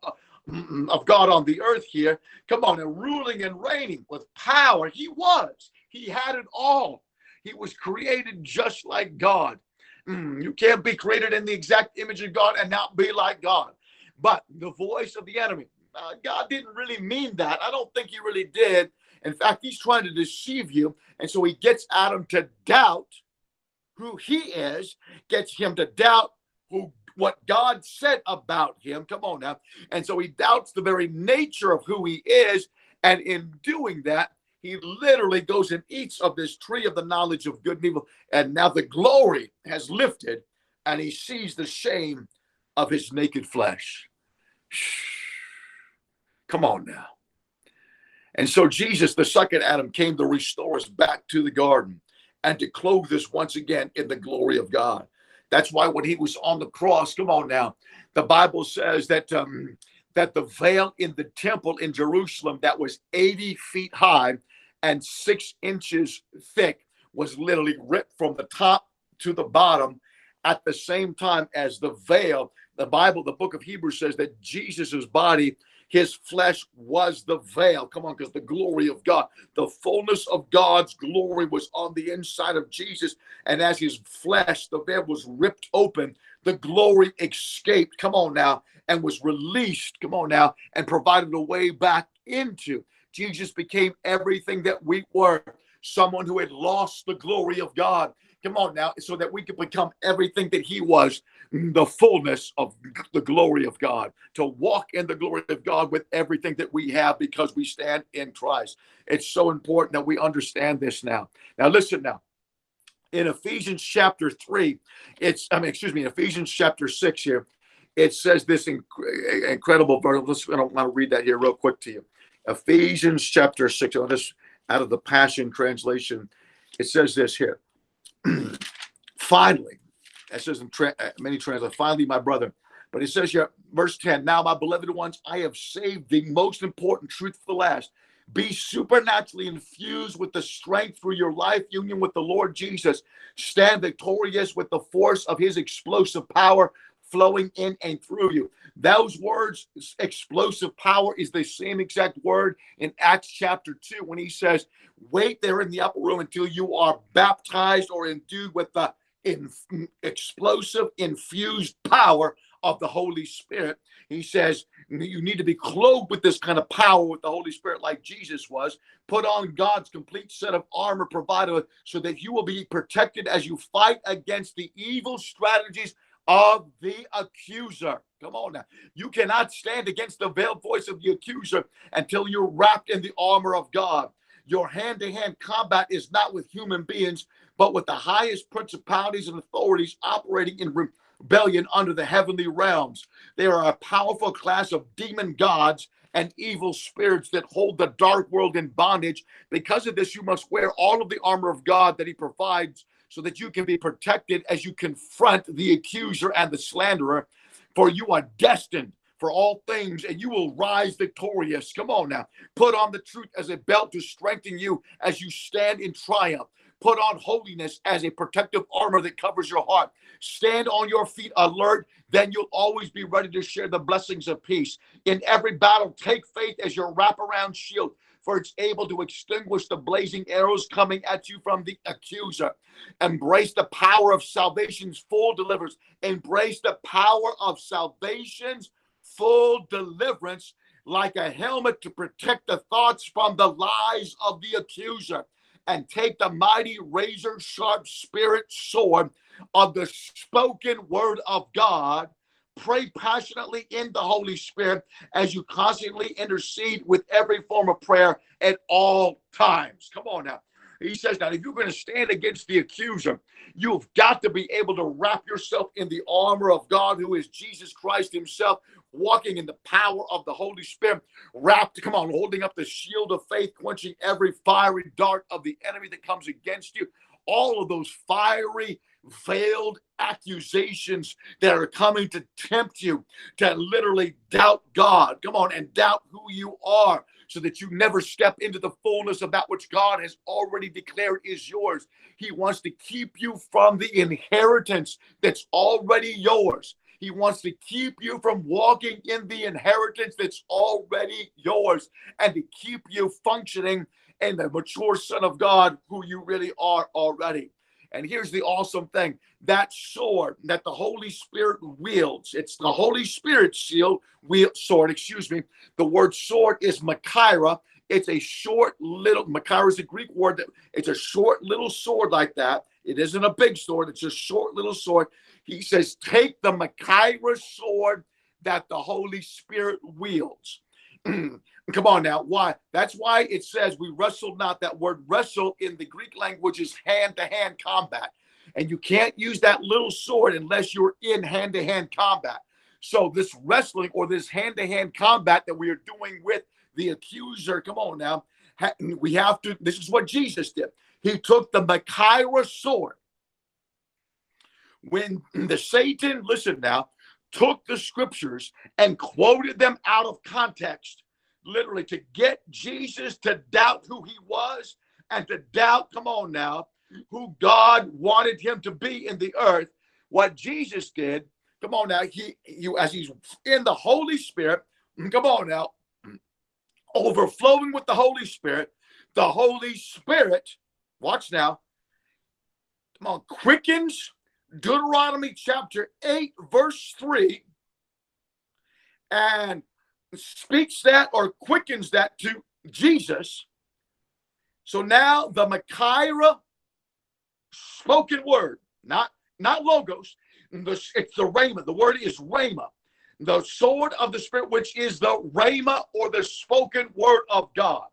of God on the earth here. Come on, and ruling and reigning with power. He was. He had it all. He was created just like God. Mm, you can't be created in the exact image of God and not be like God. But the voice of the enemy, uh, God didn't really mean that. I don't think he really did. In fact, he's trying to deceive you. And so he gets Adam to doubt who he is, gets him to doubt who what God said about him. Come on now. And so he doubts the very nature of who he is. And in doing that, he literally goes and eats of this tree of the knowledge of good and evil. And now the glory has lifted, and he sees the shame of his naked flesh. Come on now. And so Jesus, the second Adam, came to restore us back to the garden and to clothe us once again in the glory of God. That's why when he was on the cross, come on now, the Bible says that um, that the veil in the temple in Jerusalem that was 80 feet high and six inches thick was literally ripped from the top to the bottom at the same time as the veil. The Bible, the book of Hebrews says that Jesus's body his flesh was the veil. Come on, because the glory of God, the fullness of God's glory was on the inside of Jesus. And as his flesh, the veil was ripped open, the glory escaped. Come on now, and was released. Come on now, and provided a way back into. Jesus became everything that we were someone who had lost the glory of God. Come on now, so that we could become everything that he was the fullness of the glory of God, to walk in the glory of God with everything that we have because we stand in Christ. It's so important that we understand this now. Now, listen now. In Ephesians chapter 3, it's, I mean, excuse me, in Ephesians chapter 6 here, it says this inc- incredible verse. I don't want to read that here real quick to you. Ephesians chapter 6, on this out of the Passion Translation, it says this here. Finally, that says in tra- uh, many translations, finally, my brother. But it says here, verse 10 Now, my beloved ones, I have saved the most important truth for last. Be supernaturally infused with the strength through your life union with the Lord Jesus. Stand victorious with the force of his explosive power flowing in and through you. Those words, explosive power, is the same exact word in Acts chapter 2 when he says, Wait there in the upper room until you are baptized or endued with the in, explosive, infused power of the Holy Spirit. He says, You need to be clothed with this kind of power with the Holy Spirit, like Jesus was. Put on God's complete set of armor provided so that you will be protected as you fight against the evil strategies of the accuser. Come on now. You cannot stand against the veiled voice of the accuser until you're wrapped in the armor of God. Your hand to hand combat is not with human beings, but with the highest principalities and authorities operating in rebellion under the heavenly realms. They are a powerful class of demon gods and evil spirits that hold the dark world in bondage. Because of this, you must wear all of the armor of God that He provides so that you can be protected as you confront the accuser and the slanderer. For you are destined for all things and you will rise victorious. Come on now. Put on the truth as a belt to strengthen you as you stand in triumph. Put on holiness as a protective armor that covers your heart. Stand on your feet alert, then you'll always be ready to share the blessings of peace. In every battle, take faith as your wraparound shield for it's able to extinguish the blazing arrows coming at you from the accuser. Embrace the power of salvation's full deliverance. Embrace the power of salvation's full deliverance like a helmet to protect the thoughts from the lies of the accuser. And take the mighty razor sharp spirit sword of the spoken word of God Pray passionately in the Holy Spirit as you constantly intercede with every form of prayer at all times. Come on now. He says, now, if you're going to stand against the accuser, you've got to be able to wrap yourself in the armor of God, who is Jesus Christ Himself, walking in the power of the Holy Spirit, wrapped, come on, holding up the shield of faith, quenching every fiery dart of the enemy that comes against you. All of those fiery veiled accusations that are coming to tempt you to literally doubt God. Come on, and doubt who you are so that you never step into the fullness of that which God has already declared is yours. He wants to keep you from the inheritance that's already yours. He wants to keep you from walking in the inheritance that's already yours and to keep you functioning in the mature Son of God who you really are already. And here's the awesome thing that sword that the Holy Spirit wields, it's the Holy Spirit shield, wield, sword, excuse me. The word sword is Machaira. It's a short little, Machaira is a Greek word that it's a short little sword like that. It isn't a big sword, it's a short little sword. He says, Take the Machaira sword that the Holy Spirit wields. Come on now. Why? That's why it says we wrestle not. That word wrestle in the Greek language is hand to hand combat. And you can't use that little sword unless you're in hand to hand combat. So, this wrestling or this hand to hand combat that we are doing with the accuser, come on now. We have to, this is what Jesus did. He took the Machaira sword. When the Satan, listen now, took the scriptures and quoted them out of context literally to get Jesus to doubt who he was and to doubt, come on now, who God wanted him to be in the earth. What Jesus did, come on now, he you as he's in the Holy Spirit, come on now, overflowing with the Holy Spirit, the Holy Spirit, watch now, come on, quickens Deuteronomy chapter 8, verse 3, and speaks that or quickens that to Jesus. So now the Machaira spoken word, not not logos, it's the Rhema. The word is Rhema, the sword of the Spirit, which is the Rhema or the spoken word of God.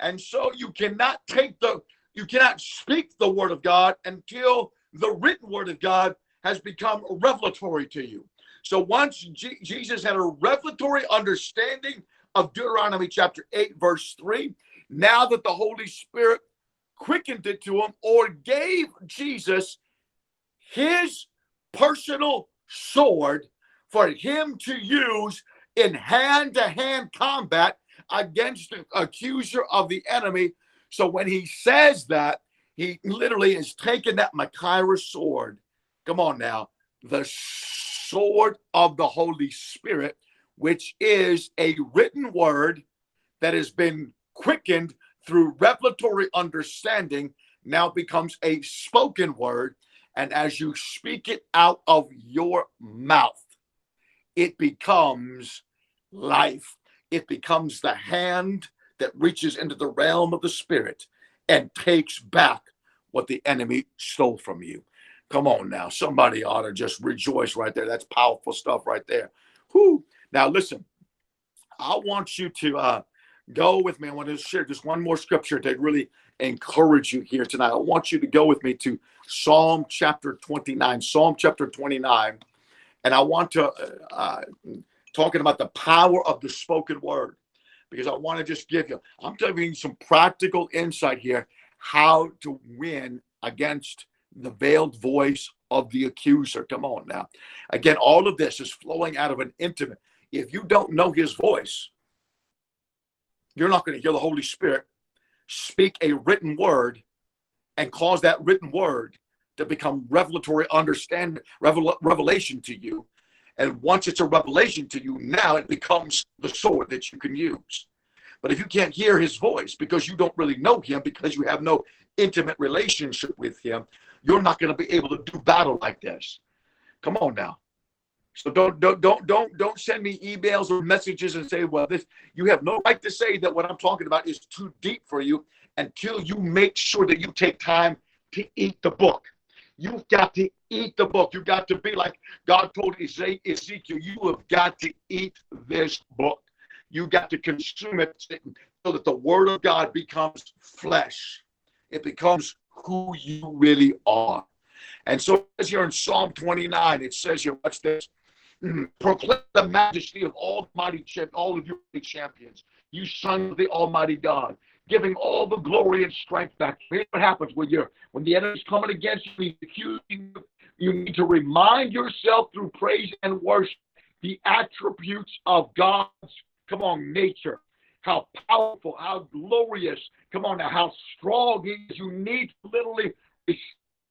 And so you cannot take the, you cannot speak the word of God until the written word of God has become revelatory to you. So once G- Jesus had a revelatory understanding of Deuteronomy chapter 8, verse 3, now that the Holy Spirit quickened it to him or gave Jesus his personal sword for him to use in hand to hand combat against the accuser of the enemy. So when he says that, he literally is taking that Machaira sword. Come on now, the sword of the Holy Spirit, which is a written word that has been quickened through revelatory understanding, now becomes a spoken word. And as you speak it out of your mouth, it becomes life. It becomes the hand that reaches into the realm of the spirit and takes back what the enemy stole from you. Come on now. Somebody ought to just rejoice right there. That's powerful stuff right there. Whoo. Now listen, I want you to uh, go with me. I want to share just one more scripture to really encourage you here tonight. I want you to go with me to Psalm chapter 29. Psalm chapter 29. And I want to uh, uh talking about the power of the spoken word because I want to just give you, I'm giving you some practical insight here how to win against the veiled voice of the accuser. Come on now. Again, all of this is flowing out of an intimate. If you don't know his voice, you're not going to hear the Holy Spirit speak a written word and cause that written word to become revelatory understanding, revel- revelation to you. And once it's a revelation to you, now it becomes the sword that you can use. But if you can't hear his voice because you don't really know him, because you have no intimate relationship with him, you're not going to be able to do battle like this. Come on now. So don't don't don't don't don't send me emails or messages and say, well, this you have no right to say that what I'm talking about is too deep for you until you make sure that you take time to eat the book. You've got to eat the book. You've got to be like God told Ezekiel, you have got to eat this book. You got to consume it so that the word of God becomes flesh. It becomes who you really are. And so as you're in Psalm 29, it says here, watch this. Proclaim the majesty of Almighty all of you champions, you sons of the Almighty God, giving all the glory and strength back. Here's what happens when you're when the enemy's coming against you, he's accusing you. You need to remind yourself through praise and worship the attributes of God's come on nature, how powerful, how glorious, come on now, how strong he is. You need to literally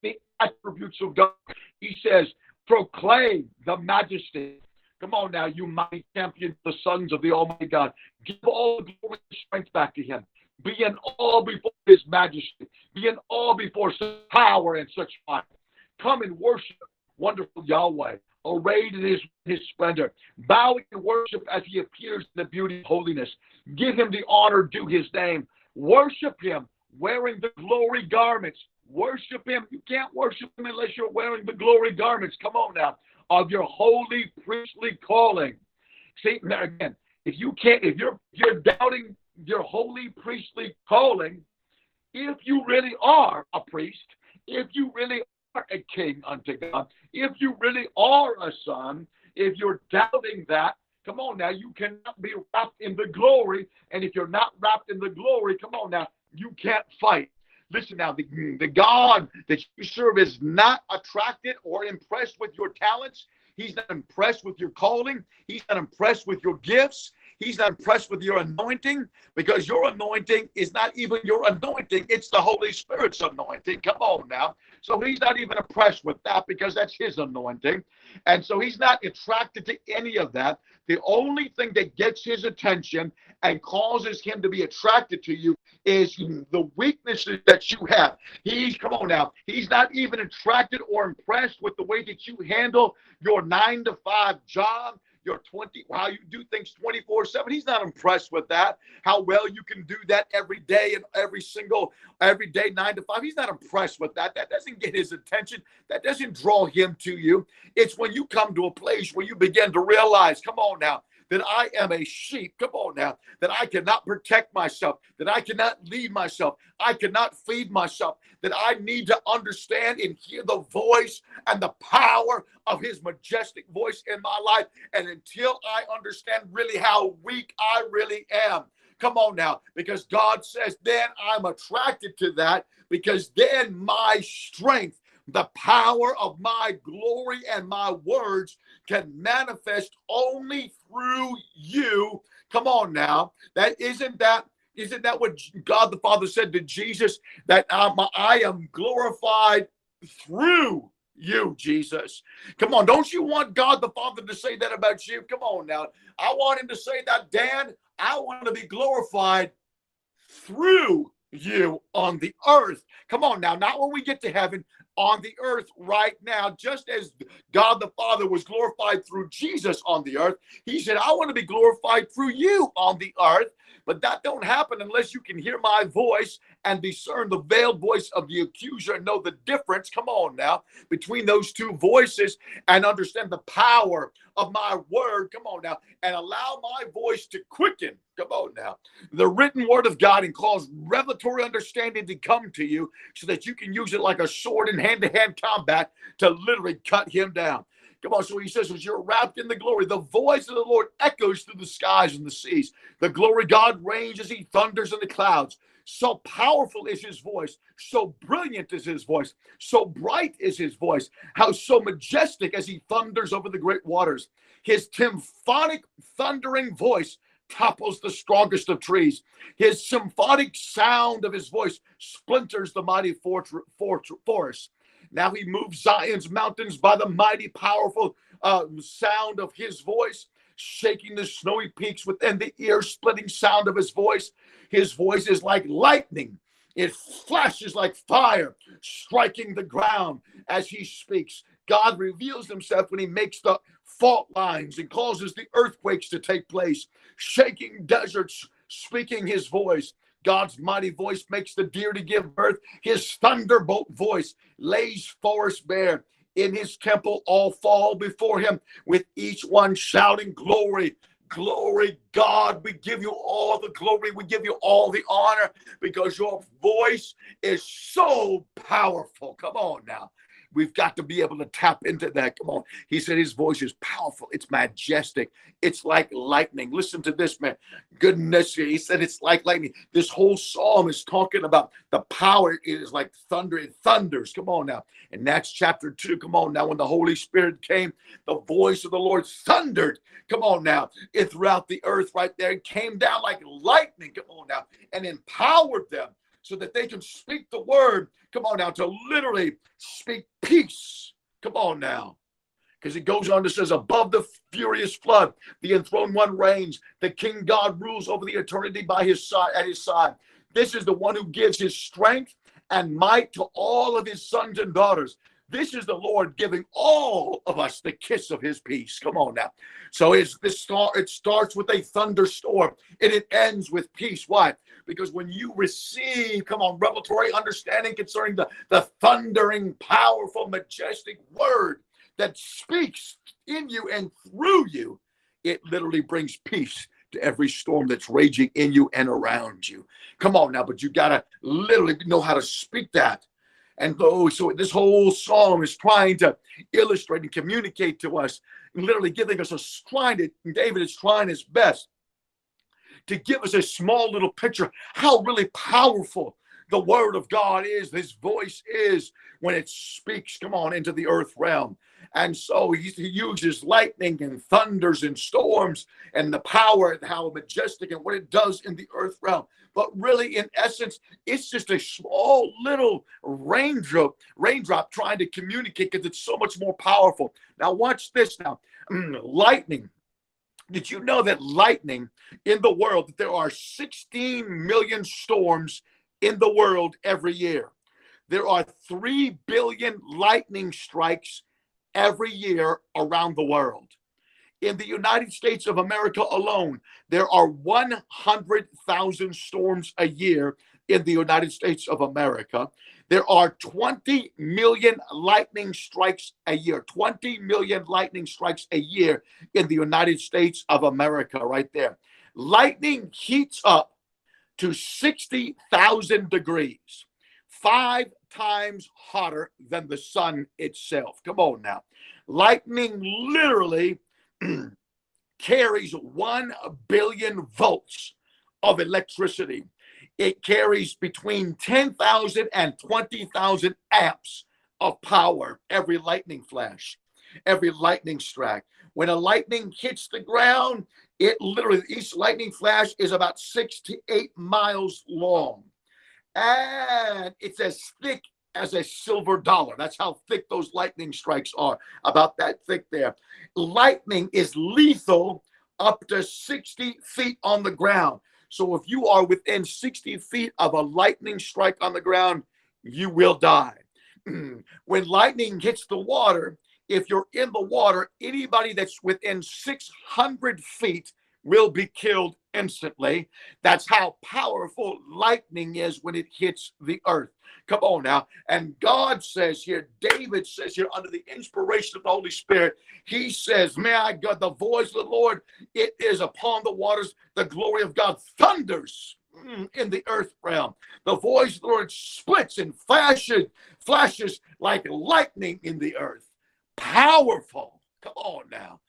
the attributes of God. He says, proclaim the majesty. Come on now, you mighty champion, the sons of the Almighty God. Give all the glory and strength back to him. Be in awe before his majesty. Be in awe before such power and such might. Come and worship wonderful Yahweh, arrayed in his, his splendor. Bowing in worship as he appears in the beauty of holiness. Give him the honor due his name. Worship him wearing the glory garments. Worship him. You can't worship him unless you're wearing the glory garments. Come on now. Of your holy priestly calling. See, again, if you can't, if you're you're doubting your holy priestly calling, if you really are a priest, if you really are a king unto God, if you really are a son, if you're doubting that, come on now, you cannot be wrapped in the glory. And if you're not wrapped in the glory, come on now, you can't fight. Listen now, the, the God that you serve is not attracted or impressed with your talents. He's not impressed with your calling. He's not impressed with your gifts. He's not impressed with your anointing because your anointing is not even your anointing. It's the Holy Spirit's anointing. Come on now. So he's not even impressed with that because that's his anointing. And so he's not attracted to any of that. The only thing that gets his attention and causes him to be attracted to you is the weaknesses that you have. He's, come on now, he's not even attracted or impressed with the way that you handle your nine to five job your 20, how you do things 24 7. He's not impressed with that. How well you can do that every day and every single, every day, nine to five. He's not impressed with that. That doesn't get his attention. That doesn't draw him to you. It's when you come to a place where you begin to realize, come on now, that I am a sheep. Come on now, that I cannot protect myself, that I cannot lead myself, I cannot feed myself, that I need to understand and hear the voice and the power of his majestic voice in my life. And until I understand really how weak I really am, Come on now, because God says, then I'm attracted to that because then my strength the power of my glory and my words can manifest only through you Come on now. That isn't that isn't that what God the Father said to Jesus that um, I am glorified through you, Jesus. Come on, don't you want God the Father to say that about you? Come on now. I want him to say that, Dan. I want to be glorified through you on the earth. Come on now, not when we get to heaven, on the earth right now, just as God the Father was glorified through Jesus on the earth. He said, I want to be glorified through you on the earth. But that don't happen unless you can hear my voice and discern the veiled voice of the accuser and know the difference. Come on now, between those two voices and understand the power of my word. Come on now, and allow my voice to quicken. Come on now, the written word of God and cause revelatory understanding to come to you so that you can use it like a sword in hand to hand combat to literally cut him down. Come on. So he says, as you're wrapped in the glory, the voice of the Lord echoes through the skies and the seas. The glory God reigns as he thunders in the clouds. So powerful is his voice. So brilliant is his voice. So bright is his voice. How so majestic as he thunders over the great waters. His symphonic thundering voice topples the strongest of trees. His symphonic sound of his voice splinters the mighty fort- fort- forest. Now he moves Zion's mountains by the mighty, powerful uh, sound of his voice, shaking the snowy peaks within the ear splitting sound of his voice. His voice is like lightning. It flashes like fire, striking the ground as he speaks. God reveals himself when he makes the fault lines and causes the earthquakes to take place, shaking deserts, speaking his voice. God's mighty voice makes the deer to give birth. His thunderbolt voice lays forest bare. In his temple, all fall before him, with each one shouting, Glory, glory, God. We give you all the glory. We give you all the honor because your voice is so powerful. Come on now. We've got to be able to tap into that. Come on. He said his voice is powerful. It's majestic. It's like lightning. Listen to this, man. Goodness. He said it's like lightning. This whole psalm is talking about the power it is like thunder. It thunders. Come on now. And that's chapter two. Come on now. When the Holy Spirit came, the voice of the Lord thundered. Come on now. It throughout the earth right there. It came down like lightning. Come on now. And empowered them so that they can speak the word. Come on now, to literally speak peace. Come on now. Because it goes on to says, above the furious flood, the enthroned one reigns. The King God rules over the eternity by his side at his side. This is the one who gives his strength and might to all of his sons and daughters. This is the Lord giving all of us the kiss of his peace. Come on now. So this it starts with a thunderstorm and it ends with peace. Why? Because when you receive, come on, revelatory understanding concerning the, the thundering, powerful, majestic word that speaks in you and through you, it literally brings peace to every storm that's raging in you and around you. Come on now, but you got to literally know how to speak that. And oh, so this whole psalm is trying to illustrate and communicate to us, literally giving us a trying to, David is trying his best to give us a small little picture how really powerful the word of God is, his voice is when it speaks, come on, into the earth realm. And so he, he, uses lightning and thunders and storms and the power and how majestic and what it does in the earth realm. But really, in essence, it's just a small little raindrop, raindrop trying to communicate because it's so much more powerful. Now, watch this now. Mm, lightning did you know that lightning in the world, that there are 16 million storms in the world every year? There are 3 billion lightning strikes every year around the world. In the United States of America alone, there are 100,000 storms a year in the United States of America. There are 20 million lightning strikes a year, 20 million lightning strikes a year in the United States of America, right there. Lightning heats up to 60,000 degrees, five times hotter than the sun itself. Come on now. Lightning literally carries 1 billion volts of electricity it carries between 10,000 and 20,000 amps of power every lightning flash, every lightning strike. When a lightning hits the ground, It literally, each lightning flash is about six to eight miles long. And it's as thick as a silver dollar. That's how thick those lightning strikes are, about that thick there. Lightning is lethal up to 60 feet on the ground. So if you are within 60 feet of a lightning strike on the ground, you will die. when lightning hits the water, if you're in the water, anybody that's within 600 feet will be killed instantly. That's how powerful lightning is when it hits the earth. Come on now. And God says here, David says here, under the inspiration of the Holy Spirit, he says, May I God, the voice of the Lord, it is upon the waters, the glory of God thunders mm, in the earth realm. The voice of the Lord splits and flashes, flashes like lightning in the earth. Powerful. Come on now.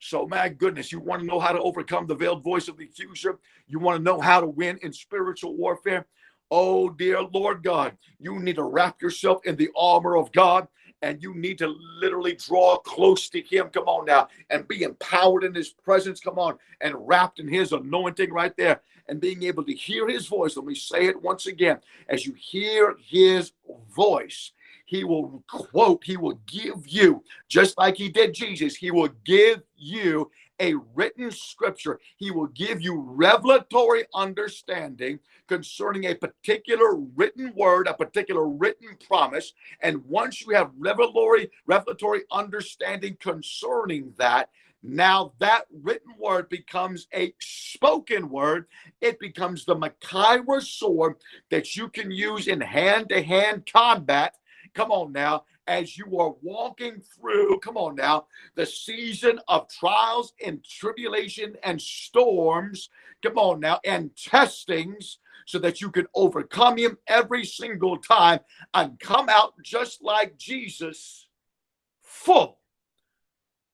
So, my goodness, you want to know how to overcome the veiled voice of the accuser? You want to know how to win in spiritual warfare? Oh, dear Lord God, you need to wrap yourself in the armor of God and you need to literally draw close to Him. Come on now, and be empowered in His presence. Come on, and wrapped in His anointing right there, and being able to hear His voice. Let me say it once again as you hear His voice he will quote, he will give you, just like he did Jesus, he will give you a written scripture. He will give you revelatory understanding concerning a particular written word, a particular written promise. And once you have revelatory, revelatory understanding concerning that, now that written word becomes a spoken word. It becomes the Machaira sword that you can use in hand-to-hand combat Come on now, as you are walking through, come on now, the season of trials and tribulation and storms, come on now, and testings, so that you can overcome him every single time and come out just like Jesus, full,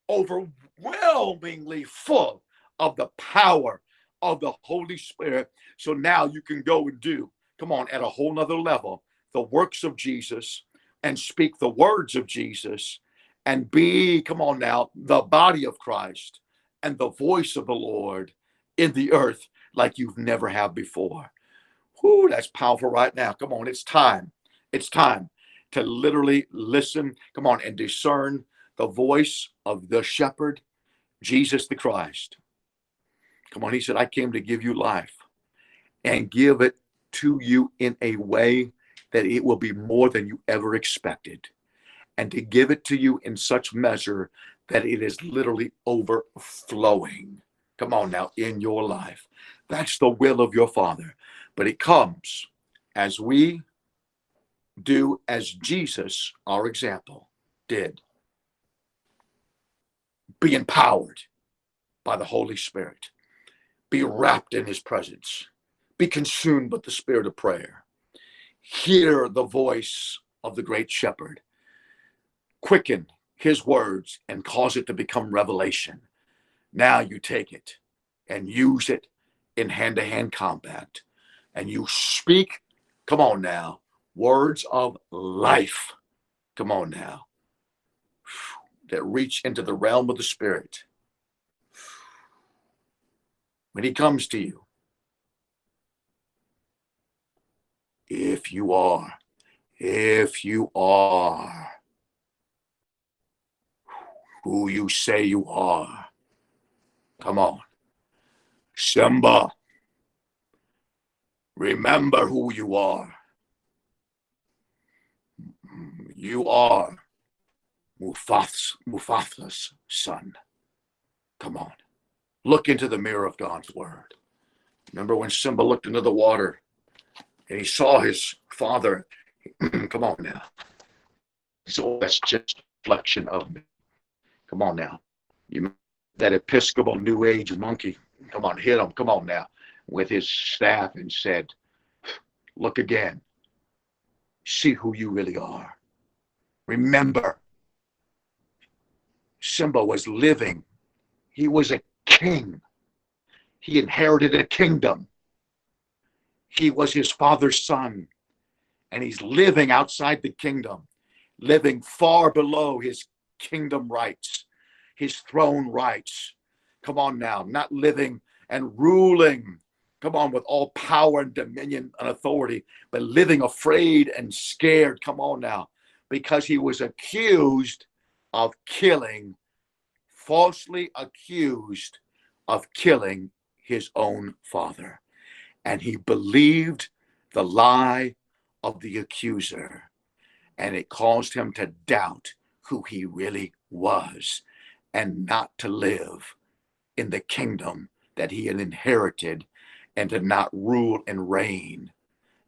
overwhelmingly full of the power of the Holy Spirit. So now you can go and do, come on, at a whole nother level, the works of Jesus and speak the words of Jesus and be, come on now, the body of Christ and the voice of the Lord in the earth like you've never have before. Whoo, that's powerful right now. Come on, it's time. It's time to literally listen, come on, and discern the voice of the shepherd, Jesus the Christ. Come on, he said, I came to give you life and give it to you in a way that it will be more than you ever expected, and to give it to you in such measure that it is literally overflowing. Come on now, in your life. That's the will of your Father. But it comes as we do as Jesus, our example, did. Be empowered by the Holy Spirit. Be wrapped in his presence. Be consumed with the spirit of prayer hear the voice of the great shepherd, quicken his words and cause it to become revelation. Now you take it and use it in hand to hand combat and you speak, come on now, words of life. Come on now, that reach into the realm of the spirit. When he comes to you, if you are, if you are who you say you are, come on. Simba, remember who you are. You are Mufas, Mufasa's son. Come on. Look into the mirror of God's word. Remember when Simba looked into the water and he saw his father. Come on now. So that's just a reflection of me. Come on now. You that Episcopal New Age monkey. Come on, hit him. Come on now, with his staff and said, "Look again. See who you really are. Remember." Simba was living. He was a king. He inherited a kingdom. He was his father's son, and he's living outside the kingdom, living far below his kingdom rights, his throne rights. Come on now, not living and ruling. Come on, with all power and dominion and authority, but living afraid and scared. Come on now, because he was accused of killing, falsely accused of killing his own father. And he believed the lie of the accuser, and it caused him to doubt who he really was and not to live in the kingdom that he had inherited and to not rule and reign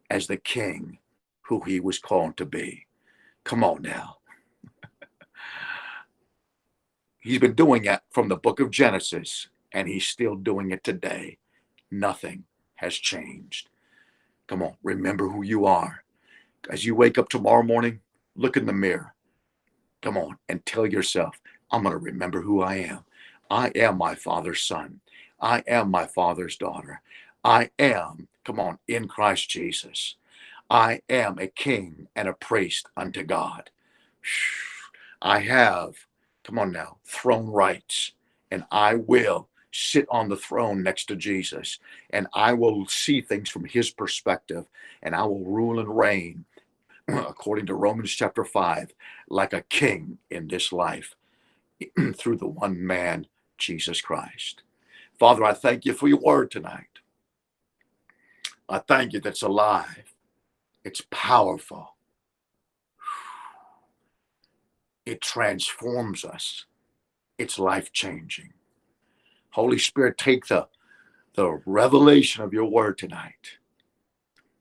as the king who he was called to be. Come on now. he's been doing it from the book of Genesis, and he's still doing it today. Nothing has changed. Come on, remember who you are. As you wake up tomorrow morning, look in the mirror. Come on and tell yourself, I'm going to remember who I am. I am my father's son. I am my father's daughter. I am, come on, in Christ Jesus. I am a king and a priest unto God. I have, come on now, throne rights, and I will sit on the throne next to Jesus, and I will see things from his perspective, and I will rule and reign, according to Romans chapter 5, like a king in this life through the one man, Jesus Christ. Father, I thank you for your word tonight. I thank you that's alive. It's powerful. It transforms us. It's life changing. Holy Spirit, take the, the revelation of your word tonight.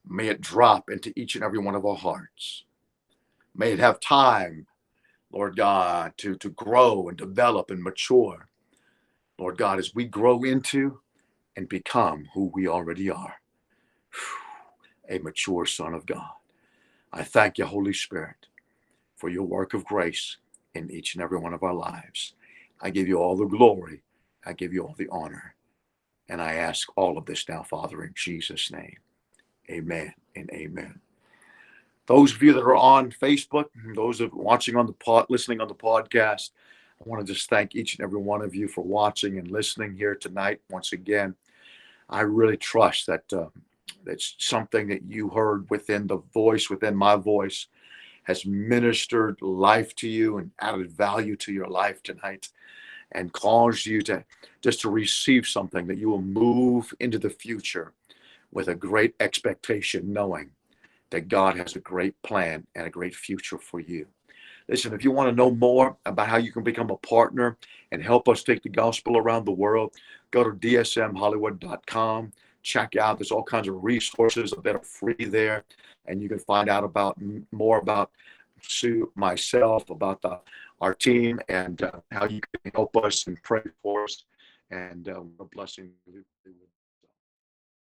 May it drop into each and every one of our hearts. May it have time, Lord God, to, to grow and develop and mature. Lord God, as we grow into and become who we already are a mature son of God. I thank you, Holy Spirit, for your work of grace in each and every one of our lives. I give you all the glory. I give you all the honor. And I ask all of this now, Father, in Jesus' name. Amen and amen. Those of you that are on Facebook, those of watching on the pod, listening on the podcast, I want to just thank each and every one of you for watching and listening here tonight. Once again, I really trust that uh, something that you heard within the voice, within my voice, has ministered life to you and added value to your life tonight and cause you to just to receive something that you will move into the future with a great expectation, knowing that God has a great plan and a great future for you. Listen, if you want to know more about how you can become a partner and help us take the gospel around the world, go to dsmhollywood.com. Check out, there's all kinds of resources that are free there. And you can find out about more about Sue, myself, about the, our team, and uh, how you can help us and pray for us. And uh, a blessing